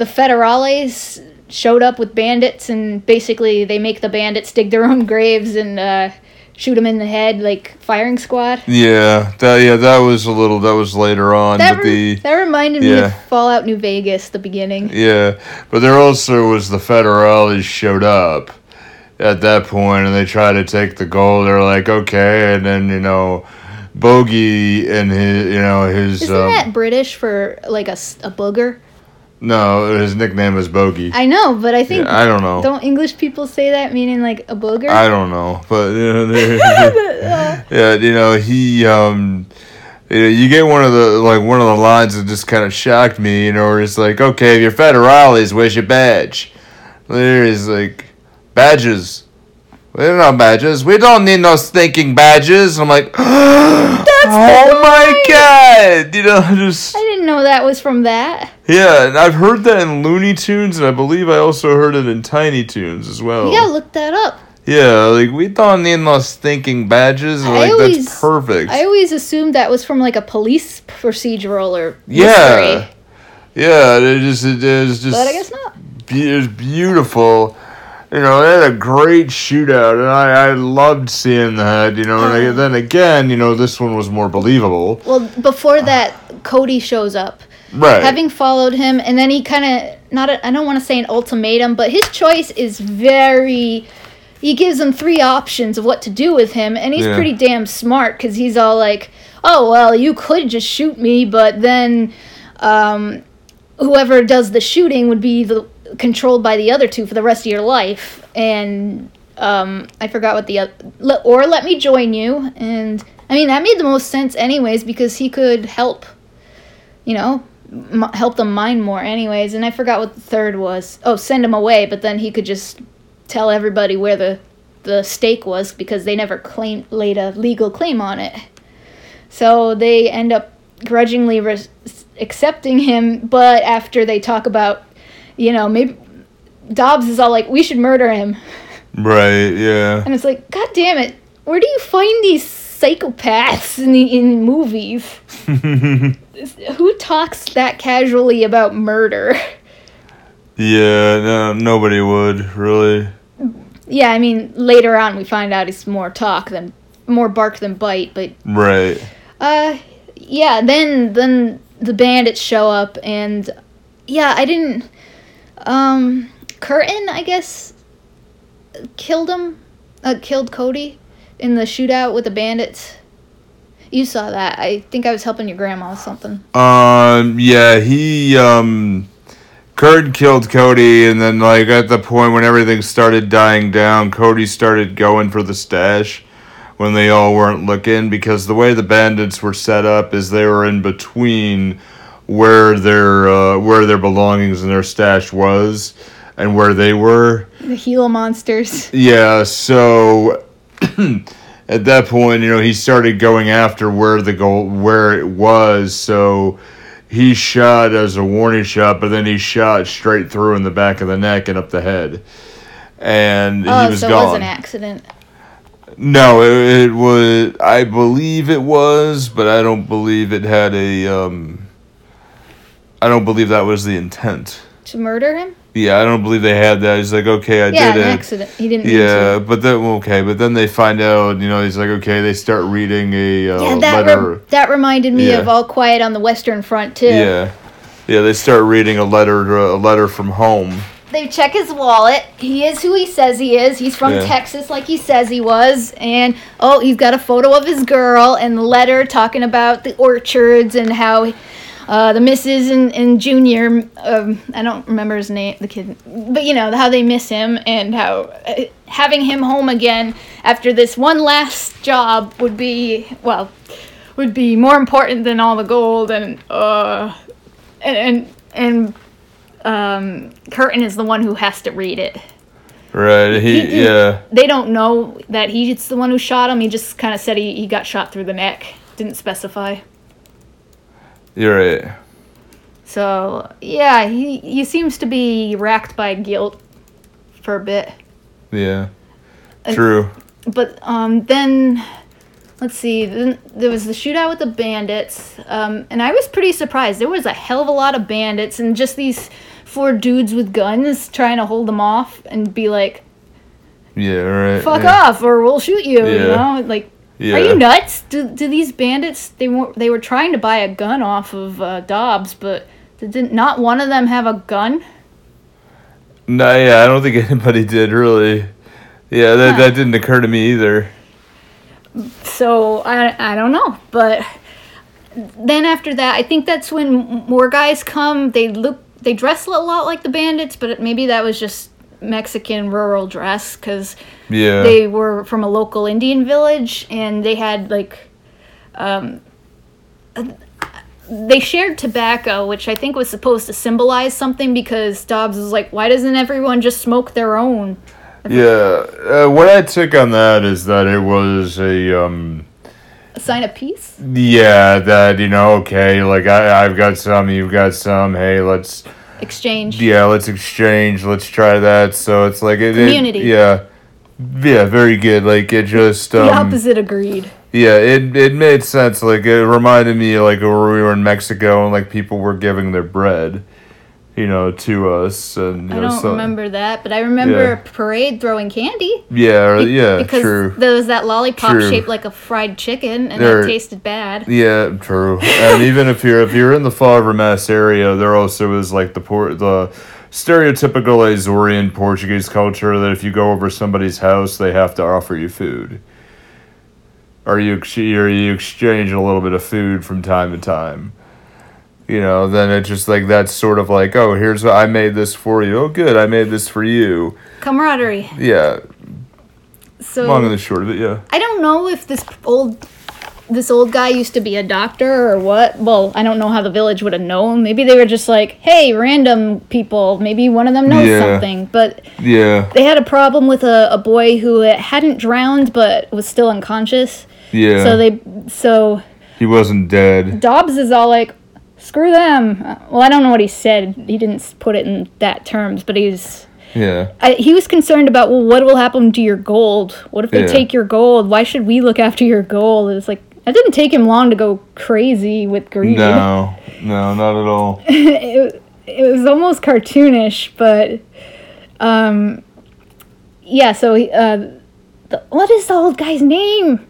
the Federales showed up with bandits, and basically they make the bandits dig their own graves and uh, shoot them in the head, like firing squad. Yeah, that yeah, that was a little. That was later on, That, but re- the that reminded me of Fallout New Vegas, the beginning. yeah, but there also was the federales showed up at that point, and they try to take the gold. They're like, okay, and then you know, Bogey and his, you know, his Isn't um, that British for like a, a booger? No, his nickname is Bogey. I know, but I think Yeah, I don't know. don't English people say that meaning like a booger? I don't know, but you know, yeah, you know, he um, you, know, you get one of the like one of the lines that just kind of shocked me. You know, where it's like, okay, if you're federales, where's your badge? There is like badges. We don't know badges. We don't need no stinking badges. I'm like, oh my god! You know, just I didn't know that was from that. yeah. And I've heard that in Looney Tunes, and I believe I also heard it in Tiny Toons as well. You gotta look that up. Yeah, like we don't need no stinking badges. I Like always- that's perfect. I always assumed that was from like a police procedural or yeah, mystery, yeah. It just it is just. but I guess not. be- it beautiful. You know, they had a great shootout, and I, I loved seeing that. You know, and I, then again, you know, this one was more believable. Well, before that, Cody shows up, Right. having followed him, and then he kind of not. A, I don't want to say an ultimatum, but his choice is very. He gives him three options of what to do with him, and he's Yeah. pretty damn smart because he's all like, "Oh well, you could just shoot me, but then." Um, whoever does the shooting would be the controlled by the other two for the rest of your life and um, i forgot what the other or let me join you and i mean that made the most sense anyways because he could help you know m- help them mine more anyways and i forgot what the third was. Oh send him away but then he could just tell everybody where the the stake was because they never claimed laid a legal claim on it. So they end up grudgingly res- accepting him, but after they talk about, you know, maybe Dobbs is all like, we should murder him. right. Yeah. And it's like, God damn it, where do you find these psychopaths in, the, in movies? Who talks that casually about murder? yeah. No, nobody would really. yeah, I mean, later on we find out it's more talk than, more bark than bite, but Right. Uh, yeah. Then then the bandits show up, and yeah, I didn't. Um, Curtin, I guess, killed him. Uh, killed Cody in the shootout with the bandits. You saw that. I think I was helping your grandma with something. Um. Yeah. He. Um. Kurt killed Cody, and then like at the point when everything started dying down, Cody started going for the stash when they all weren't looking because the way the bandits were set up is they were in between where their uh, where their belongings and their stash was and where they were. The Gila monsters. Yeah, so at that point, you know, he started going after where the goal where it was, so he shot as a warning shot, but then he shot straight through in the back of the neck and up the head. And Oh, he was so it gone. was an accident. no, it, it was I believe it was, but I don't believe it had a um I don't believe that was the intent. To murder him? Yeah, I don't believe they had that. He's like, okay, I yeah, did an it. accident. He didn't. mean Yeah, but then okay, but then they find out, you know, he's like, okay, they start reading a uh, Yeah, that letter. re- that reminded me Yeah. of All Quiet on the Western Front too. yeah, yeah, they start reading a letter, a letter from home. They check his wallet. He is who he says he is. He's from Yeah. Texas, like he says he was. And oh, he's got a photo of his girl and the letter talking about the orchards and how uh, the Mrs. and, and Junior, um, I don't remember his name, the kid, but you know how they miss him and how uh, having him home again after this one last job would be well, would be more important than all the gold and uh, and and. and um, Curtin is the one who has to read it. Right? He, He yeah, They don't know that he's the one who shot him. He just kind of said he, he got shot through the neck. Didn't specify. You're right. So yeah, he he seems to be racked by guilt for a bit. Yeah, Uh, true. But um, then let's see. Then there was the shootout with the bandits, um, and I was pretty surprised. There was a hell of a lot of bandits, and just these four dudes with guns trying to hold them off and be like, Yeah, right. "Fuck yeah. off, or we'll shoot you." You Yeah. know, like. Yeah. Are you nuts? Do, do these bandits? They were they were trying to buy a gun off of uh, Dobbs, but did not one of them have a gun? No, yeah, I don't think anybody did really. Yeah, that, Huh. that didn't occur to me either. So I I don't know, but then after that, I think that's when more guys come. They look they dress a lot like the bandits, but maybe that was just Mexican rural dress because Yeah. they were from a local Indian village and they had like um they shared tobacco which I think was supposed to symbolize something because Dobbs was like why doesn't everyone just smoke their own yeah. Uh, what I took on that is that it was a um. a sign of peace Yeah, that you know, okay, like I, I've got some, you've got some. Hey, let's exchange yeah, let's exchange, let's try that. So it's like it, it- Community. yeah, Yeah, very good. Like it just um, the opposite agreed. Yeah, it it made sense. Like it reminded me like where we were in Mexico and like people were giving their bread, you know, to us and you I know, don't so- remember that, but I remember Yeah. a parade throwing candy. Yeah, or- Be- yeah, because true. there was that lollipop True. shaped like a fried chicken, and There- it tasted bad. Yeah, true. and even if you're if you're in the Fall River, Mass area, there also is like the por- the stereotypical Azorean Portuguese culture that if you go over somebody's house, they have to offer you food. Or you or you exchange a little bit of food from time to time. You know, then it's just like that's sort of like, oh, here's I made this for you. Oh, good, I made this for you. Camaraderie. Yeah, So long and the short of it, yeah. I don't know if this old this old guy used to be a doctor or what. Well, I don't know how the village would have known. Maybe they were just like, "Hey, random people. Maybe one of them knows Yeah. something." But Yeah, they had a problem with a, a boy who hadn't drowned but was still unconscious. yeah. So they so he wasn't dead. Dobbs is all like, "Screw them." Uh, Well, I don't know what he said. He didn't put it in that terms, but he's Yeah. I, he was concerned about well, what will happen to your gold? What if they Yeah. take your gold? Why should we look after your gold? It's like it didn't take him long to go crazy with greed. No, no, not at all. it, it was almost cartoonish, but um, yeah. So he, uh, the, what is the old guy's name?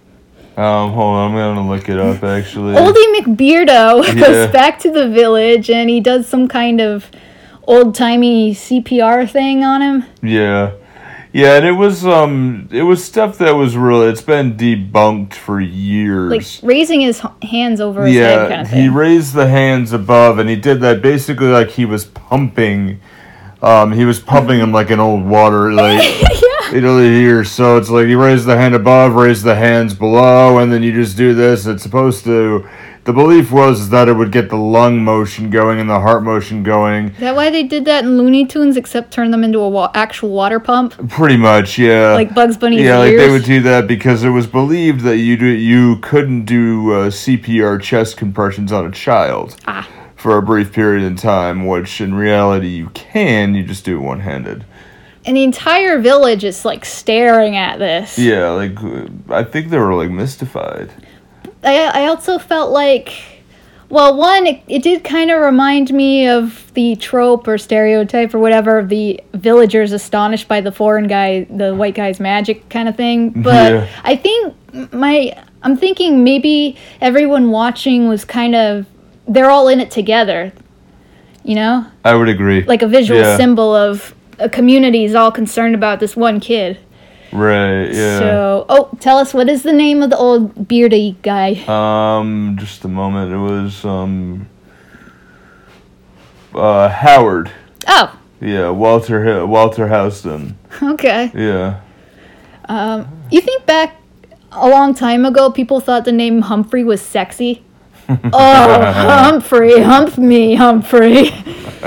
Um, hold on, I'm gonna look it up actually. Oldie McBeardo Yeah. goes back to the village and he does some kind of old timey CPR thing on him. Yeah, yeah, and it was um, it was stuff that was real. It's been debunked for years. Like raising his hands over his head, kind yeah, of he raised the hands above, and he did that basically like he was pumping. Um, he was pumping him like an old water, like yeah. you know here. So it's like you raise the hand above, raise the hands below, and then you just do this. It's supposed to. The belief was that it would get the lung motion going and the heart motion going. Is that why they did that in Looney Tunes, except turn them into a wa- actual water pump, Pretty much, yeah. like Bugs Bunny's yeah, like ears? they would do that because it was believed that you do, you couldn't do uh, CPR chest compressions on a child ah, for a brief period in time, which in reality you can. You just do it one handed. And the entire village is like staring at this. Yeah, like uh, I think they were like mystified. I, I also felt like, well, one, it, it did kind of remind me of the trope or stereotype or whatever of the villagers astonished by the foreign guy, the white guy's magic kind of thing. But Yeah. I think my, I'm thinking maybe everyone watching was kind of, they're all in it together, you know? I would agree. Like a visual Yeah. symbol of a community is all concerned about this one kid. right? Yeah. So, oh, tell us what is the name of the old beardy guy? um, just a moment. It was um, uh, Howard. Oh, Yeah, Walter Walter Huston. okay. Yeah. Um, you think back a long time ago, people thought the name Humphrey was sexy. Oh, Humphrey, hump me, Humphrey.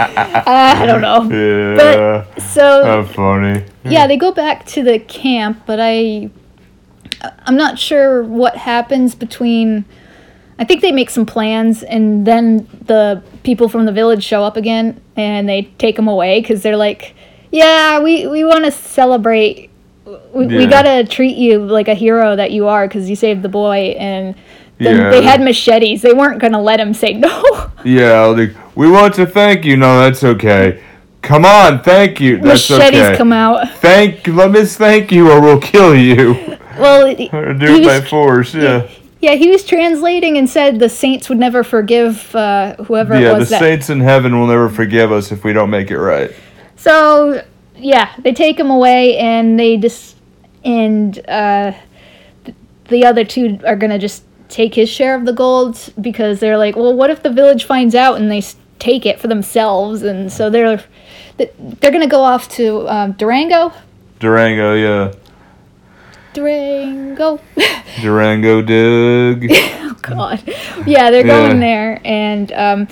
I don't know. Yeah. So How funny. yeah, they go back to the camp, but I, I'm not sure what happens between. I think they make some plans, and then the people from the village show up again, and they take them away because they're like, "Yeah, we we want to celebrate. We, we gotta treat you like a hero that you are because you saved the boy." And then Yeah. they had machetes. They weren't gonna let him say no. Yeah, like we want to thank you. No, that's okay. Come on, thank you. That's machetes okay. come out. Thank, let us thank you, or we'll kill you. Well, Or do it by force. Yeah, Yeah, he was translating and said the saints would never forgive uh, whoever yeah. it The that. saints in heaven will never forgive us if we don't make it right. So yeah, they take him away and they just and uh, th- the other two are gonna just take his share of the gold because they're like, well, what if the village finds out and they take it for themselves? And so they're they're gonna go off to um, Durango. Durango, yeah. Durango. Durango, Doug. oh God. Yeah, they're Yeah. going there and um,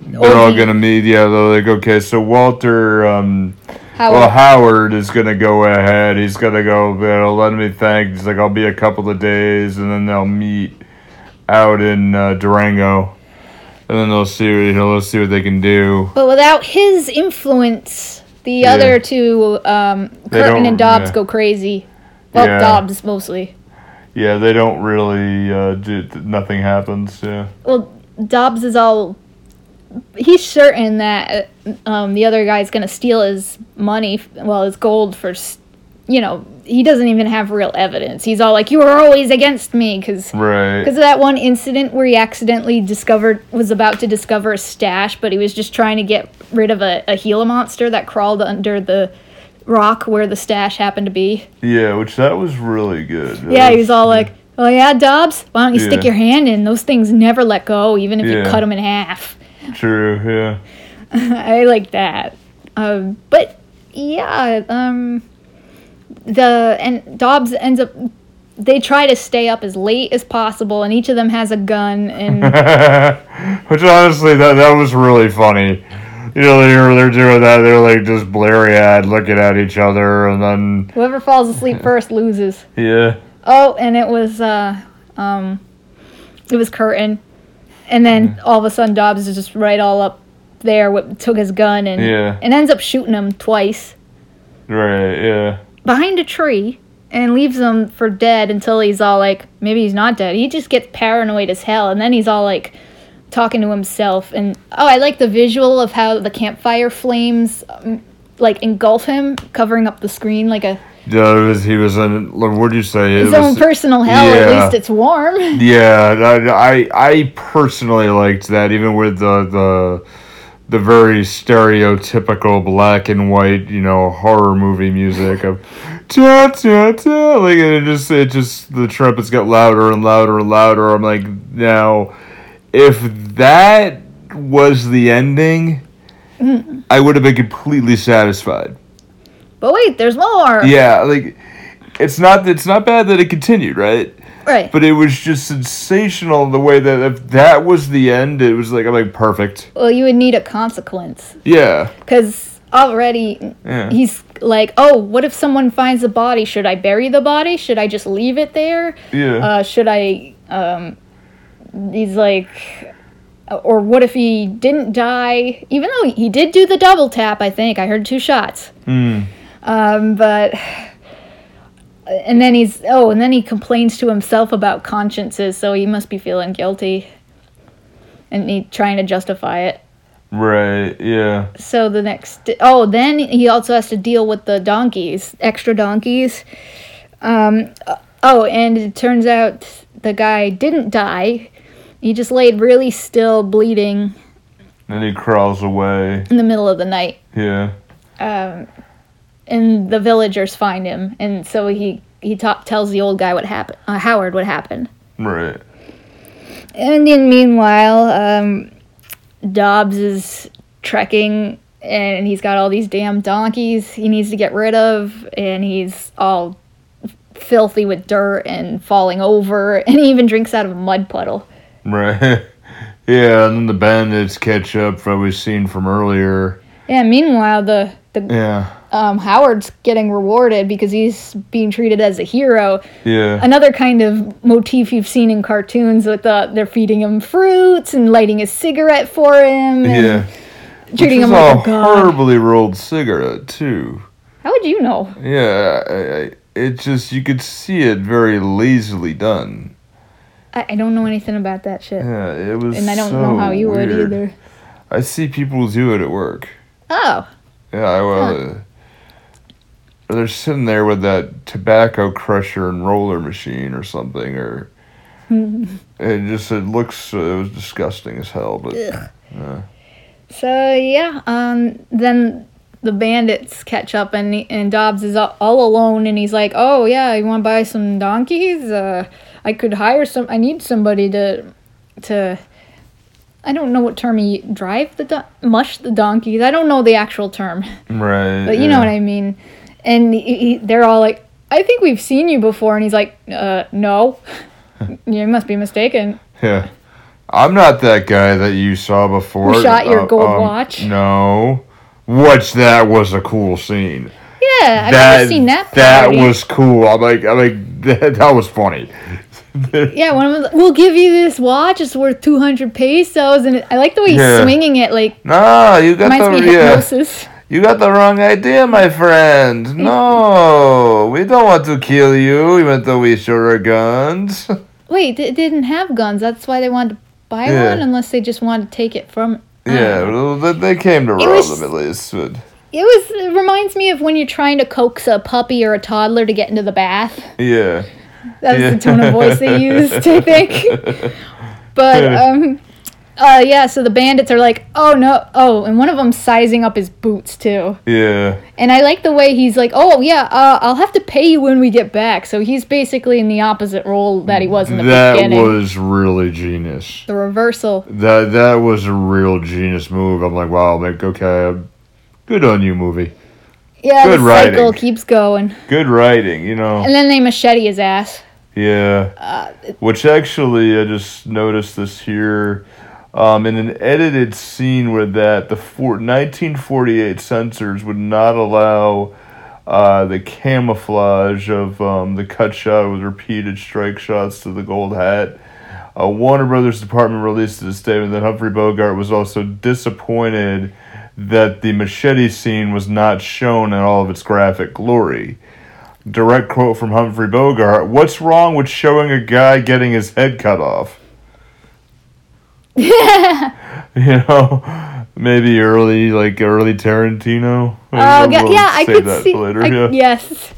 They're all gonna meet. Yeah, they're like, okay, so Walter, um, Howard. well, Howard is gonna go ahead. He's gonna go. You know, let me think. He's like, I'll be a couple of days, and then they'll meet out in uh, Durango, and then they'll see. You know, let's see what they can do. But without his influence, The Yeah. other two, um, Curtin and Dobbs yeah. go crazy. Well, Yeah. Dobbs mostly. Yeah, they don't really. Uh, do, nothing happens. Yeah. Well, Dobbs is all. He's certain that um, the other guy's gonna steal his money, well, his gold for, s- you know, he doesn't even have real evidence. He's all like, "You were always against me," because Right. because of that one incident where he accidentally discovered was about to discover a stash, but he was just trying to get rid of a, a Gila monster that crawled under the rock where the stash happened to be. Yeah, which that was really good. That Yeah, he was all like, "Oh yeah, Dobbs, why don't you stick your hand in? Those things never let go, even if you cut them in half." True. Yeah. I like that. Um, but yeah, um, the and Dobbs ends up. They try to stay up as late as possible, and each of them has a gun. And Which honestly, that that was really funny. You know, they were they're doing that. They're like just blurry eyed, looking at each other, and then whoever falls asleep first loses. yeah, Oh, and it was uh, um, it was Curtin, and then all of a sudden Dobbs is just right all up there, with, took his gun and Yeah. and ends up shooting him twice right, yeah, behind a tree. And leaves him for dead until he's all like, maybe he's not dead. He just gets paranoid as hell, and then he's all like, talking to himself. And oh, I like the visual of how the campfire flames, um, like engulf him, covering up the screen like a yeah. It was, he was in. What do you say? It his own was, personal hell. At least it's warm. Yeah, I, I I personally liked that, even with the the the very stereotypical black and white, you know, horror movie music of ta ta ta. Like it just it just the trumpets got louder and louder and louder. I'm like, now, if that was the ending, I would have been completely satisfied. But wait, there's more. Yeah, like it's not it's not bad that it continued, right? Right. but it was just sensational the way that if that was the end, it was like I'm like perfect. well, you would need a consequence Yeah, because already yeah, he's like, oh, what if someone finds the body? Should I bury the body? Should I just leave it there? yeah, Uh, should I? Um, he's like, or what if he didn't die? Even though he did do the double tap, I think I heard two shots. mm, Um, but and then he's oh, and then he complains to himself about consciences, so he must be feeling guilty, and he trying to justify it. right, yeah, So the next oh, then he also has to deal with the donkeys, extra donkeys. Um, oh, and it turns out the guy didn't die. He just laid really still, bleeding and he crawls away. in the middle of the night. Yeah, um, and the villagers find him, and so he he ta- tells the old guy what happened, uh, Howard, what happened. right, And in meanwhile, um, Dobbs is trekking, and he's got all these damn donkeys he needs to get rid of, and he's all filthy with dirt and falling over, and he even drinks out of a mud puddle. right. yeah, and then the bandits catch up that we've seen from earlier. Yeah. Meanwhile, the the Yeah, um, Howard's getting rewarded because he's being treated as a hero. yeah, another kind of motif you've seen in cartoons with the they're feeding him fruits and lighting a cigarette for him and yeah. treating him like a god. horribly rolled cigarette too. How would you know? Yeah, I, I, it just you could see it very lazily done. I, I don't know anything about that shit. Yeah, it was. And I don't so know how you would either. I see people do it at work. Oh, Yeah, I will. Uh, they're sitting there with that tobacco crusher and roller machine or something, or it just it looks uh, it was disgusting as hell. But uh, so yeah. Um, then the bandits catch up and and Dobbs is all, all alone and he's like, "Oh yeah, you want to buy some donkeys? Uh, I could hire some. I need somebody to to." I don't know what term he drive the don- mush the donkeys. I don't know the actual term. right, But you know what I mean. And he, he, they're all like, "I think we've seen you before," and he's like, "Uh, no, you must be mistaken." Yeah, I'm not that guy that you saw before. Who shot your Uh, gold watch? No, What's that was a cool scene. Yeah, I've that never seen that. that was cool. I'm like, I'm like that, that was funny. Yeah, one of them. was, We'll give you this watch. It's worth two hundred pesos, and I like the way he's Yeah. swinging it. Like Nah, you got the yeah. hypnosis. You got the wrong idea, my friend. No, we don't want to kill you, even though we sure are guns. Wait, they didn't have guns. That's why they wanted to buy Yeah. one, unless they just wanted to take it from. Yeah, know. well, they, they came to rob was- them at least. But It was. It reminds me of when you're trying to coax a puppy or a toddler to get into the bath. yeah, That was Yeah. the tone of voice they used, I think. But um, uh, yeah. So the bandits are like, oh no, oh, and one of them sizing up his boots too. yeah, And I like the way he's like, oh yeah, uh, I'll have to pay you when we get back. So he's basically in the opposite role that he was in the that beginning. That was really genius. the reversal. That that was a real genius move. I'm like, wow, like okay, good on you, movie. Yeah, Good the cycle writing. keeps going. Good writing, you know. And then they machete his ass. Yeah. Uh, Which actually, I just noticed this here. Um, in an edited scene where that the four, 1948 censors would not allow uh, the camouflage of um, the cut shot with repeated strike shots to the gold hat. Uh, Warner Brothers department released a statement that Humphrey Bogart was also disappointed that the machete scene was not shown in all of its graphic glory. Direct quote from Humphrey Bogart What's wrong with showing a guy getting his head cut off? you know, maybe early, like early Tarantino. Oh, We'll- yeah, I could that see. later. I- yeah. Yes.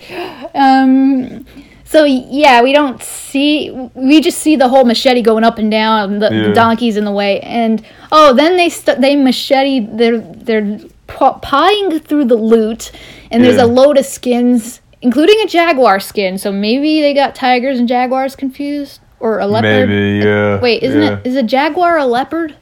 Um. So yeah, we don't see. We just see the whole machete going up and down. The, Yeah. the donkey's in the way, and oh, then they st- they machete. They're they're pa- pawing through the loot, and there's Yeah. a load of skins, including a jaguar skin. So maybe they got tigers and jaguars confused, or a leopard. Maybe, yeah. Wait, isn't yeah, it? Is a jaguar a leopard?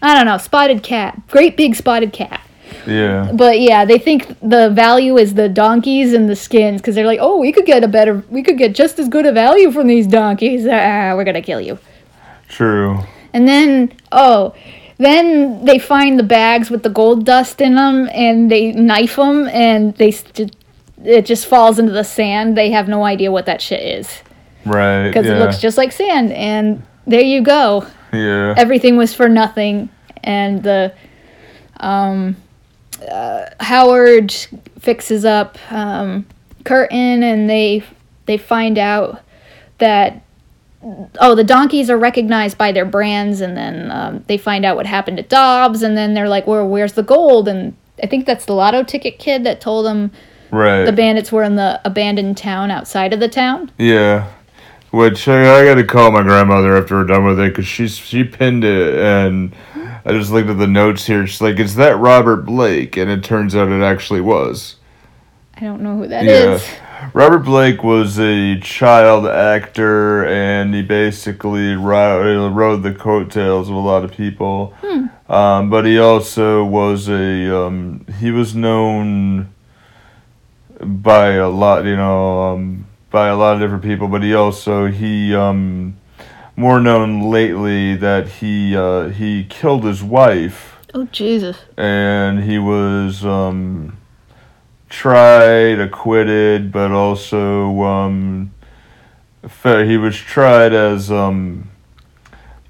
I don't know. Spotted cat. Great big spotted cat. Yeah. But yeah, they think the value is the donkeys and the skins because they're like, oh, we could get a better, we could get just as good a value from these donkeys. Ah, we're gonna kill you. True. And then, oh, then they find the bags with the gold dust in them and they knife them and they st- it just falls into the sand. They have no idea what that shit is Right. because yeah. it looks just like sand. And there you go. Yeah. everything was for nothing and the um uh, howard fixes up um curtin and they they find out that oh the donkeys are recognized by their brands and then um, they find out what happened to dobbs and then they're like well where's the gold and i think that's the lotto ticket kid that told them right. the bandits were in the abandoned town outside of the town Yeah. Which I, I got to call my grandmother after we're done with it because she's she pinned it and I just looked at the notes here. She's like, "Is that Robert Blake?" And it turns out it actually was. i don't know who that is. Yeah. Robert Blake was a child actor, and he basically ro- rode the coattails of a lot of people. Um, but he also was a um, he was known by a lot, you know, um, by a lot of different people. But he also he um, more known lately that he uh, he killed his wife. Oh jesus. And he was um, tried, acquitted, but also um, he was tried as um,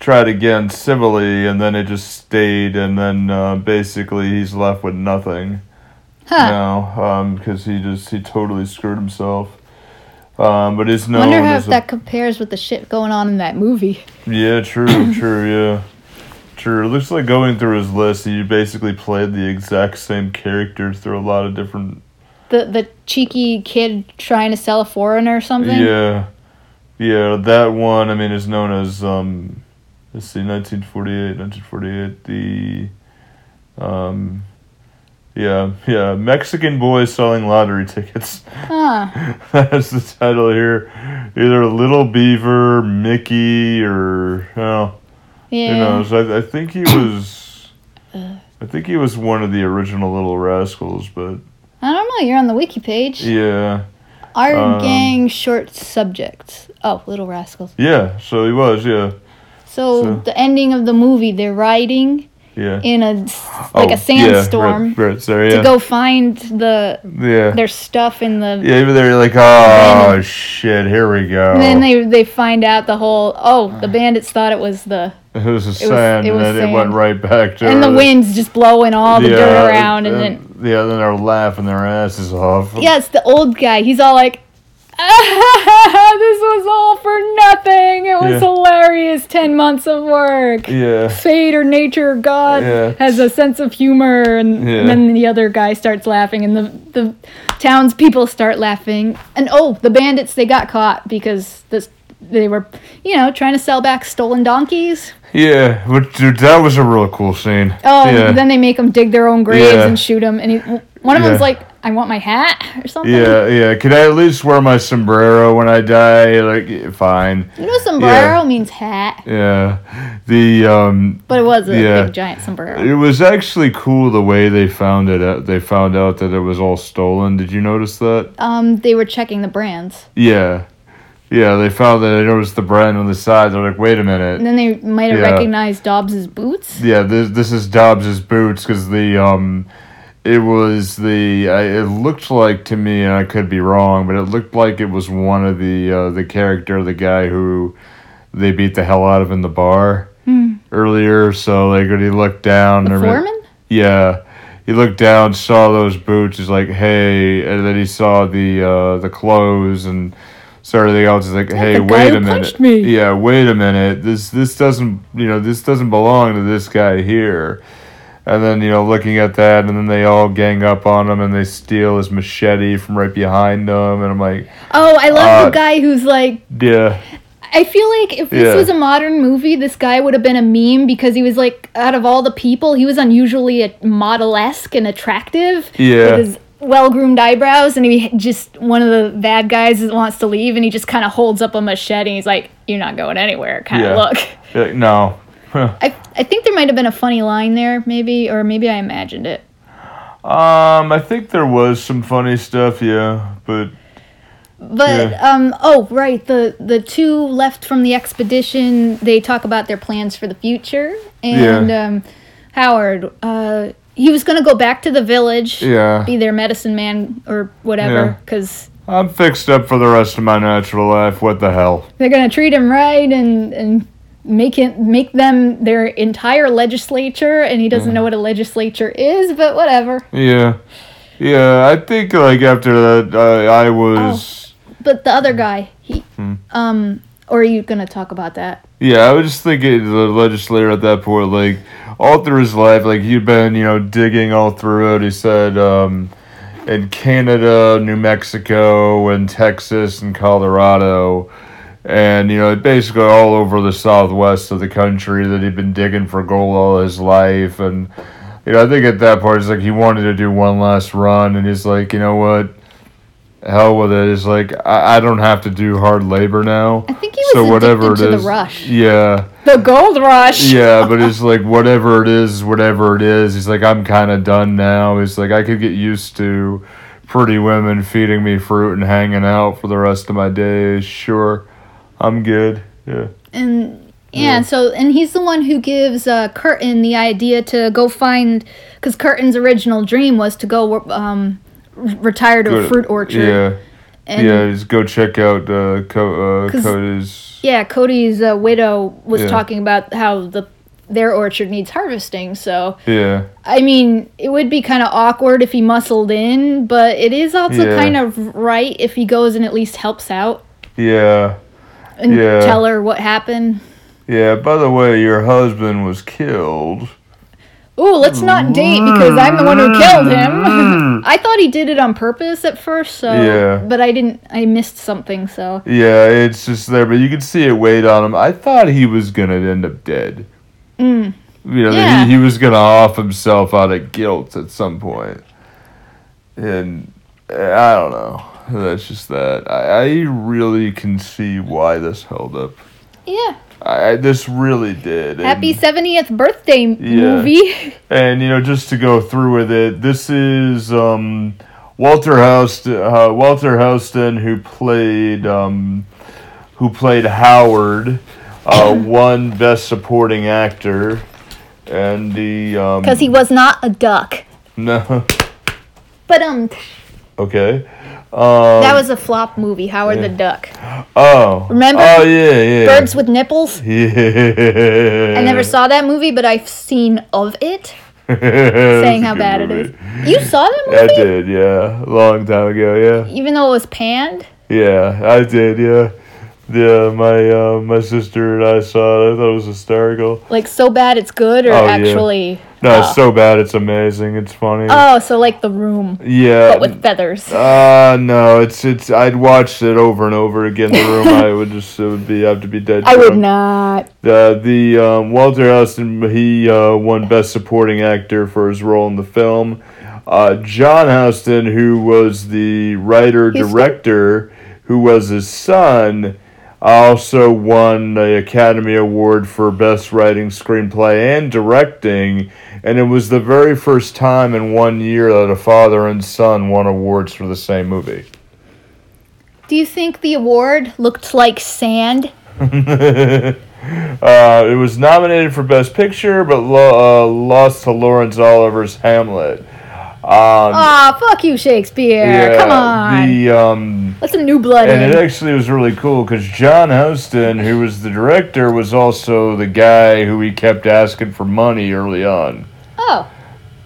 tried again civilly, and then it just stayed, and then uh, basically he's left with nothing huh. now because he just he totally screwed himself. Um, but it's known wonder how if a- that compares with the shit going on in that movie yeah, true, true, yeah. True. It looks like going through his list, he basically played the exact same character through a lot of different. the the cheeky kid trying to sell a foreigner or something. Yeah. Yeah, that one, I mean, is known as, um, let's see, 1948, 1948, the, um, yeah, yeah, Mexican boy selling lottery tickets. Huh. That's the title here. Either Little Beaver, Mickey, or, oh. Yeah. Who knows? I, I think he was. I think he was one of the original Little Rascals, but I don't know. You're on the wiki page. yeah, Our um, gang short subjects. Oh, Little Rascals. yeah. So he was, yeah, So, so- the ending of the movie, they're riding yeah. in a oh, like Oh, a sandstorm Yeah, right, right there, to go find the yeah, their stuff in the. yeah. Even they're like, oh shit, here we go. And then they they find out the whole oh the bandits thought it was the It was the sand, it and was then it went right back to and the wind's just blowing all the dirt around, and, then yeah, then they're laughing their asses off. yeah, it's the old guy. He's all like, "This was all for nothing. It was Yeah. hilarious. Ten months of work." yeah, Fate or nature or God Yeah. has a sense of humor, and, Yeah. and then the other guy starts laughing, and the the townspeople start laughing, and oh, the bandits they got caught because this they were, you know, trying to sell back stolen donkeys. yeah. But dude, that was a real cool scene. Oh, yeah. then they make them dig their own graves and shoot them, and he, one of them's like, "I want my hat" or something. Yeah, yeah. Could I at least wear my sombrero when I die? Like, fine. You know, sombrero means hat, Yeah. The um, but it was a Yeah. big giant sombrero. it was actually cool the way they found it. Out. They found out that it was all stolen. Did you notice that? Um, they were checking the brands, Yeah. Yeah, they found that. They noticed the brand on the side. They're like, wait a minute. and then they might have Yeah. recognized Dobbs's boots. Yeah, this this is Dobbs's boots because the um, it was the I, it looked like to me, and I could be wrong, but it looked like it was one of the uh, the character, the guy who they beat the hell out of in the bar earlier. So like when he looked down. The foreman. yeah, he looked down, saw those boots. He's like, "Hey," and then he saw the uh, the clothes and so everything else. He's like, "Hey, the wait a minute, me." yeah, wait a minute. This this doesn't you know this doesn't belong to this guy here." And then you know looking at that, and then they all gang up on him and they steal his machete from right behind him, and I'm like, Oh, I love Uh, the guy who's like. "Yeah, I feel like if this Yeah. was a modern movie, this guy would have been a meme because he was like, out of all the people, he was unusually a model-esque and attractive. Yeah. With his well-groomed eyebrows, and he just one of the bad guys that wants to leave, and he just kind of holds up a machete. And he's like, "You're not going anywhere." Kind of Yeah. look. Yeah, no." I I think there might have been a funny line there, maybe, or maybe I imagined it. um, I think there was some funny stuff, yeah, but But Yeah. um oh right the the two left from the expedition they talk about their plans for the future and Yeah. um Howard uh he was gonna go back to the village yeah. be their medicine man or whatever because I'm fixed up for the rest of my natural life. What the hell? they're gonna treat him right and and make it make them their entire legislature and he doesn't know what a legislature is but whatever Yeah, yeah. I think like after that, uh, I was. but the other guy he Hmm. um or are you gonna talk about that Yeah, I was just thinking the legislator at that point, like all through his life, like he'd been, you know, digging all through it. He said, um, in Canada, New Mexico, and Texas and Colorado, and you know, basically all over the southwest of the country that he'd been digging for gold all his life, and you know, I think at that point, it's like he wanted to do one last run, and he's like, you know what? Hell with it. It's like I, I don't have to do hard labor now. I think he was addicted to the rush. Yeah, the gold rush yeah, but it's like whatever it is, whatever it is. He's like, I'm kind of done now. He's like, I could get used to pretty women feeding me fruit and hanging out for the rest of my days. Sure, I'm good. Yeah, and yeah, Yeah. so and he's the one who gives uh, Curtin the idea to go find because Curtin's original dream was to go um, retire to a Good. fruit orchard. Yeah, and yeah. Just go check out uh, Co- uh, Cody's. yeah, Cody's uh, widow was Yeah. talking about how the their orchard needs harvesting. So Yeah, I mean, it would be kind of awkward if he muscled in, but it is also Yeah. kind of right if he goes and at least helps out yeah, and Yeah. tell her what happened. yeah. By the way, your husband was killed. Ooh, let's not date because I'm the one who killed him. I thought he did it on purpose at first, so Yeah. but I didn't. I missed something, so Yeah, it's just there, but you can see it weighed on him. I thought he was gonna end up dead. mm. You know, Yeah. he, he was gonna off himself out of guilt at some point. And uh, I don't know. That's just that. I, I really can see why this held up. yeah. I, this really did. Happy And- 70th birthday movie. And you know, just to go through with it, this is um, Walter Huston, uh, Walter Huston, who played um, who played Howard, uh, won Best Supporting Actor, and the um, Because he was not a duck. no, But um, Okay. Um, that was a flop movie, Howard the Duck. Oh. Remember? Oh yeah, yeah. Birds with nipples. Yeah. I never saw that movie, but I've seen of it, saying how bad it is. You saw that movie? I did, yeah, long time ago, yeah, Even though it was panned? yeah, I did, yeah, yeah. My uh, my sister and I saw it. I thought it was hysterical. Like so bad it's good, or Oh, yeah. actually? No, Oh. so bad, it's amazing. It's funny. Oh, so like The Room, yeah. but with feathers. Uh no, it's it's. I'd watched it over and over again. The room, I would just it would be have to be dead. I would not. Uh, the um, Walter Huston he uh, won Best Supporting Actor for his role in the film. Uh, John Huston, who was the writer director, who was his son, also won the Academy Award for Best Writing Screenplay and Directing. And it was the very first time in one year that a father and son won awards for the same movie. Do you think the award looked like sand? Uh, it was nominated for Best Picture, but lo- uh, lost to Laurence Olivier's Hamlet. Um, fuck you, Shakespeare. yeah, Come on. The um, Let some new blood and in. it actually was really cool because John Huston, who was the director, was also the guy who he kept asking for money early on. oh,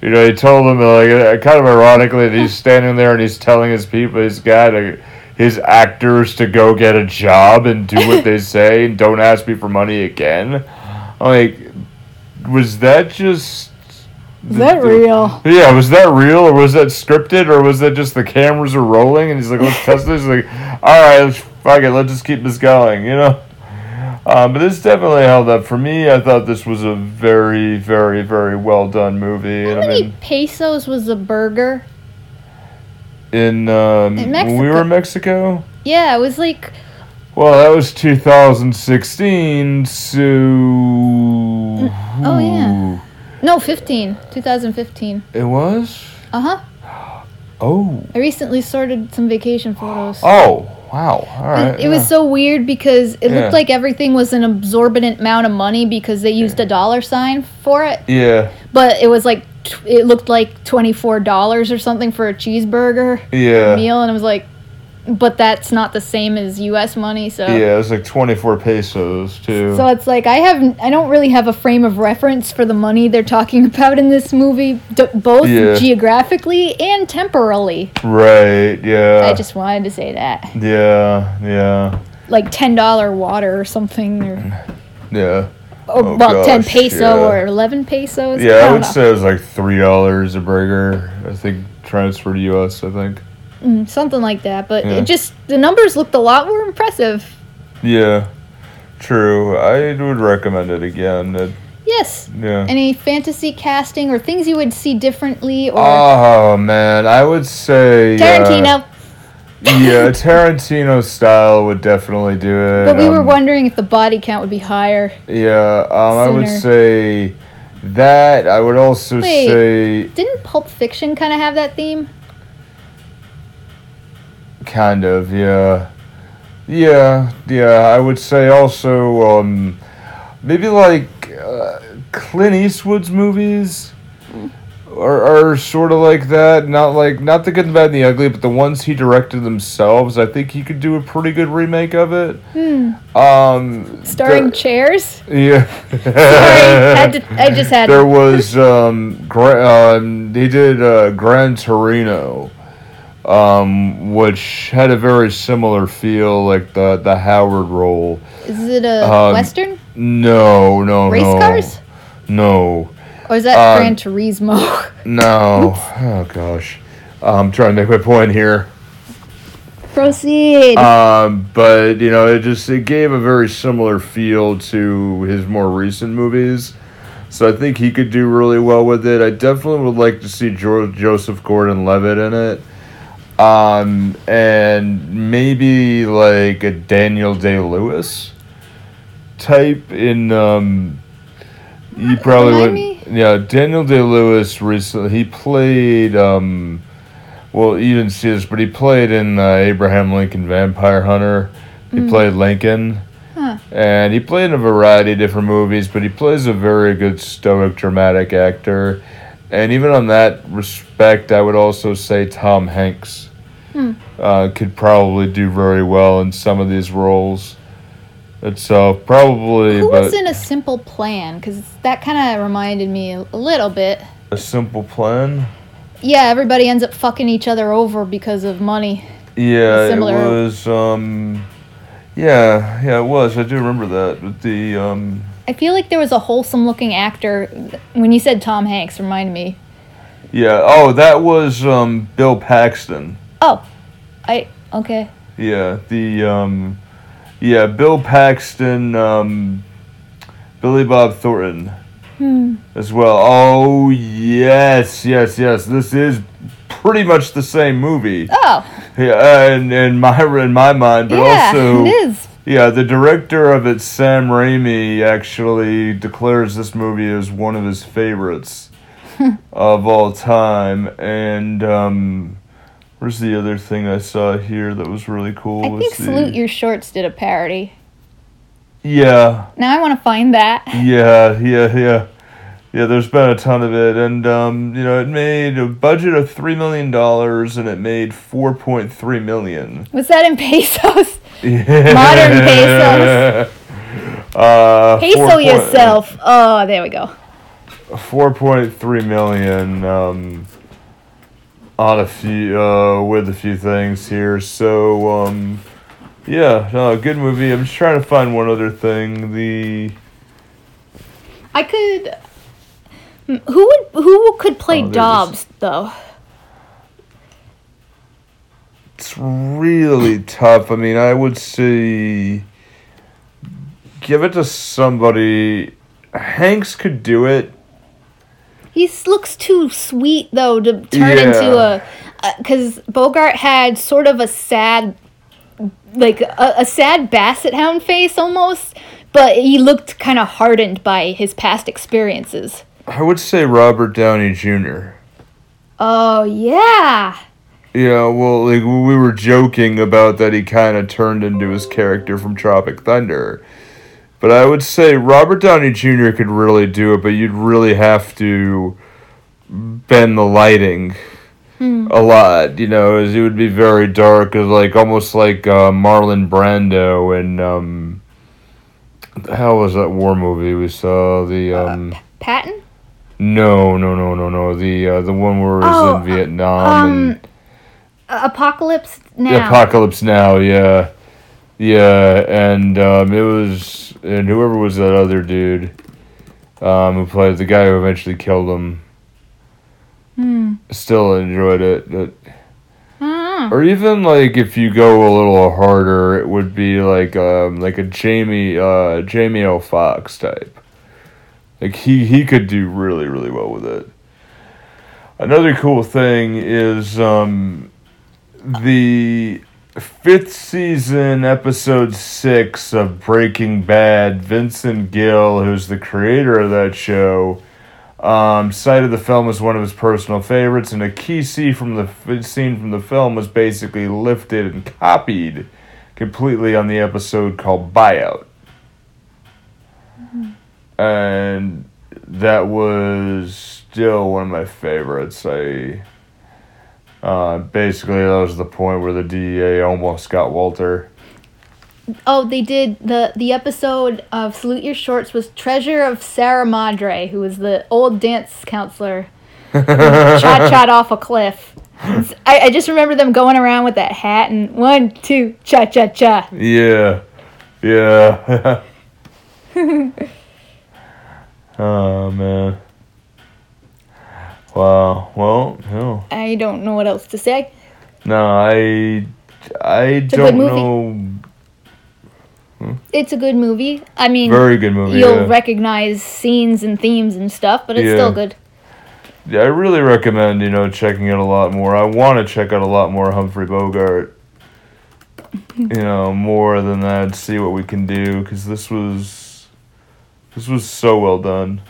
You know, he told him like uh, kind of ironically that he's standing there and he's telling his people, his guy to, his actors to go get a job and do what they say and don't ask me for money again. Like, was that just? Is that real? Yeah, was that real or was that scripted or was that just the cameras are rolling and he's like, let's test this. He's like, all right, let's fuck it, let's just keep this going, you know. Um, but this definitely held up for me. I thought this was a very, very, very well done movie. How and I many mean, pesos was a burger? in um, In when we were in Mexico. Yeah, it was like Well, that was 2016. So. oh, yeah. No 15, 2015. It was. Uh huh. Oh. I recently sorted some vacation photos. Oh. Wow. All right. it was yeah. so weird because it Yeah. looked like everything was an absorbent amount of money because they used a dollar sign for it. Yeah. But it was like it looked like twenty four dollars or something for a cheeseburger Yeah. meal, and it was like, but that's not the same as U.S. money, so. Yeah, it was like 24 pesos too. So it's like I have I don't really have a frame of reference for the money they're talking about in this movie, d- both Yeah. geographically and temporally. right. Yeah. I just wanted to say that, Yeah. Yeah. like ten dollar water or something, or, Yeah. or Oh, oh well, ten gosh, peso yeah. or eleven pesos. Yeah, I don't would know. say it was like three dollars a burger. I think transfer to U.S. I think. Mm, something like that. But Yeah. it just the numbers looked a lot more impressive. Yeah. True. I would recommend it again. It, Yes. yeah. Any fantasy casting or things you would see differently or Oh man, I would say uh, Tarantino? yeah, Tarantino style would definitely do it. but we were um, wondering if the body count would be higher. Yeah, um, I would say that. I would also Wait. say Didn't Pulp Fiction kind of have that theme? Kind of. Yeah, yeah, yeah. I would say also um, maybe like uh, Clint Eastwood's movies. Are, are sort of like that, not like not the good, the bad, and the ugly, but the ones he directed themselves. I think he could do a pretty good remake of it. Um, Starring the- chairs? Yeah. Sorry, had to, I just had there was um, gra- um he did uh, Gran Torino, um, which had a very similar feel, like the the Howard role. Is it a um, western? No, no, Race no. cars? No, Or is that um, Gran Turismo? no. Oh gosh, I'm trying to make my point here. Proceed. Um, but you know, it just it gave a very similar feel to his more recent movies. So I think he could do really well with it. I definitely would like to see jo- Joseph Gordon-Levitt in it. Um, and maybe like a Daniel Day-Lewis type in um you probably Remind would me? yeah, Daniel Day-Lewis recently he played um well, you didn't see this, but he played in uh, Abraham Lincoln Vampire Hunter. He played Lincoln. Huh. And he played in a variety of different movies, but he plays a very good stoic dramatic actor. And even on that respect, I would also say Tom Hanks uh, could probably do very well in some of these roles itself. Probably, Who but was in a simple plan? Because that kind of reminded me a, a little bit. a simple plan. Yeah, everybody ends up fucking each other over because of money. Yeah, it was. Um, yeah, yeah, it was. I do remember that. But the um, I feel like there was a wholesome looking actor. When you said Tom Hanks, reminded me. yeah. Oh, that was um, Bill Paxton. Oh, I okay. Yeah, the um, yeah, Bill Paxton, um, Billy Bob Thornton, as well. Oh yes, yes, yes. This is pretty much the same movie. Oh, Yeah, and in my in my mind, but yeah, also it is. yeah, the director of it, Sam Raimi, actually declares this movie as one of his favorites of all time. And um, where's the other thing I saw here that was really cool? I think the, Salute Your Shorts did a parody. Yeah, Now I want to find that. yeah, yeah, yeah. Yeah, there's been a ton of it, and um, you know, it made a budget of three million dollars, and it made four point three million. Was that in pesos? Yeah. Modern pesos. Uh, Peso point- yourself. Oh, there we go. Four point three million. Um, on a few, uh, with a few things here. So, um, yeah, no, good movie. I'm just trying to find one other thing. The I could. Who would who could play Oh, Dobbs though? it's really tough. I mean, I would say give it to somebody. Hanks could do it. He looks too sweet though to turn Yeah. into a. Because Bogart had sort of a sad, like a, a sad basset hound face almost, but he looked kind of hardened by his past experiences. I would say Robert Downey Jr. Oh yeah. Yeah, well, like we were joking about that he kind of turned into his character from Tropic Thunder. But I would say Robert Downey Jr. could really do it, but you'd really have to bend the lighting a lot, you know, as it would be very dark, as like almost like uh, Marlon Brando and um, how was that war movie we saw? The um, Patton. no, no, no, no, no, the uh, the one where he was Oh, in Vietnam and. Um, Apocalypse now. Apocalypse Now, yeah, yeah, and um, it was and whoever was that other dude, um, who played the guy who eventually killed him. Hmm. Still enjoyed it, but, or even like if you go a little harder, it would be like um like a Jamie uh Jamie O Fox type. Like he he could do really really well with it. Another cool thing is um the fifth season, episode six of Breaking Bad, Vince Gilligan, who's the creator of that show, um, cited the film as one of his personal favorites, and a key scene from the f- scene from the film was basically lifted and copied completely on the episode called Buyout. And that was still one of my favorites. I uh, basically, that was the point where the DEA almost got Walter. Oh, they did the the episode of Salute Your Shorts was Treasure of Sarah Madre, who was the old dance counselor. shot shot off a cliff. I, I just remember them going around with that hat and one, two, cha cha cha. Yeah, yeah. oh man. Wow. Well, no, I don't know what else to say. no, I, I a don't know. Hmm? It's a good movie. I mean, Very good movie. you'll yeah. recognize scenes and themes and stuff, but it's Yeah. still good. Yeah, I really recommend you know checking it a lot more. I want to check out a lot more Humphrey Bogart. you know, more than that, see what we can do because this was this was so well done.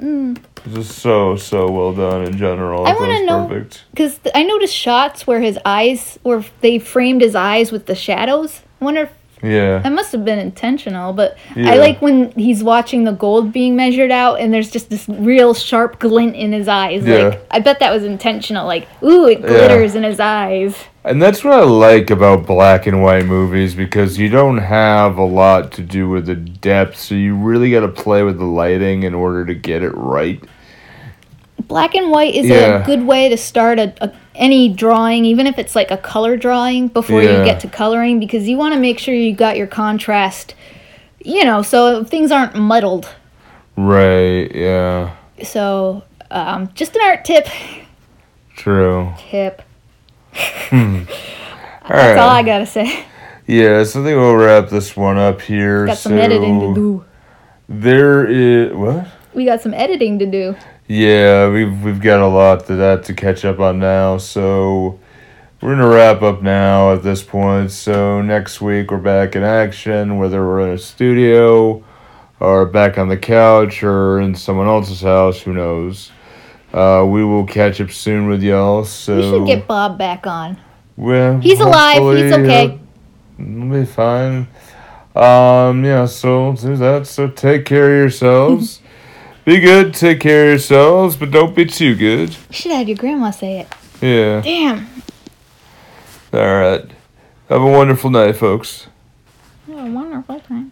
Mm. This is so so well done in general. I wanna know- perfect. Because I noticed shots where his eyes, where they framed his eyes with the shadows. I wonder if Yeah. That must have been intentional, but Yeah. I like when he's watching the gold being measured out and there's just this real sharp glint in his eyes. Yeah. Like I bet that was intentional. Like, ooh, it glitters in his eyes. And that's what I like about black and white movies because you don't have a lot to do with the depth, so you really got to play with the lighting in order to get it right. Black and white is Yeah. a good way to start a, a any drawing, even if it's like a color drawing before Yeah. you get to coloring, because you want to make sure you got your contrast. You know, so things aren't muddled. Right, yeah. So, um, just an art tip. True. Tip. All That's all I gotta say. Yeah, so I think we'll wrap this one up here. Got some so editing to do. There is what? We got some editing to do. Yeah, we've we've got a lot to that to catch up on now. So we're gonna wrap up now at this point. So next week we're back in action, whether we're in a studio or back on the couch or in someone else's house, who knows. Uh, we will catch up soon with y'all. So We should get Bob back on. well, He's alive. He's hopefully, okay. uh, We'll be fine. Um, yeah, so do that. So take care of yourselves. be good, take care of yourselves, but don't be too good. You should have your grandma say it. Yeah. Damn. All right. Have a wonderful night, folks. Have a wonderful time.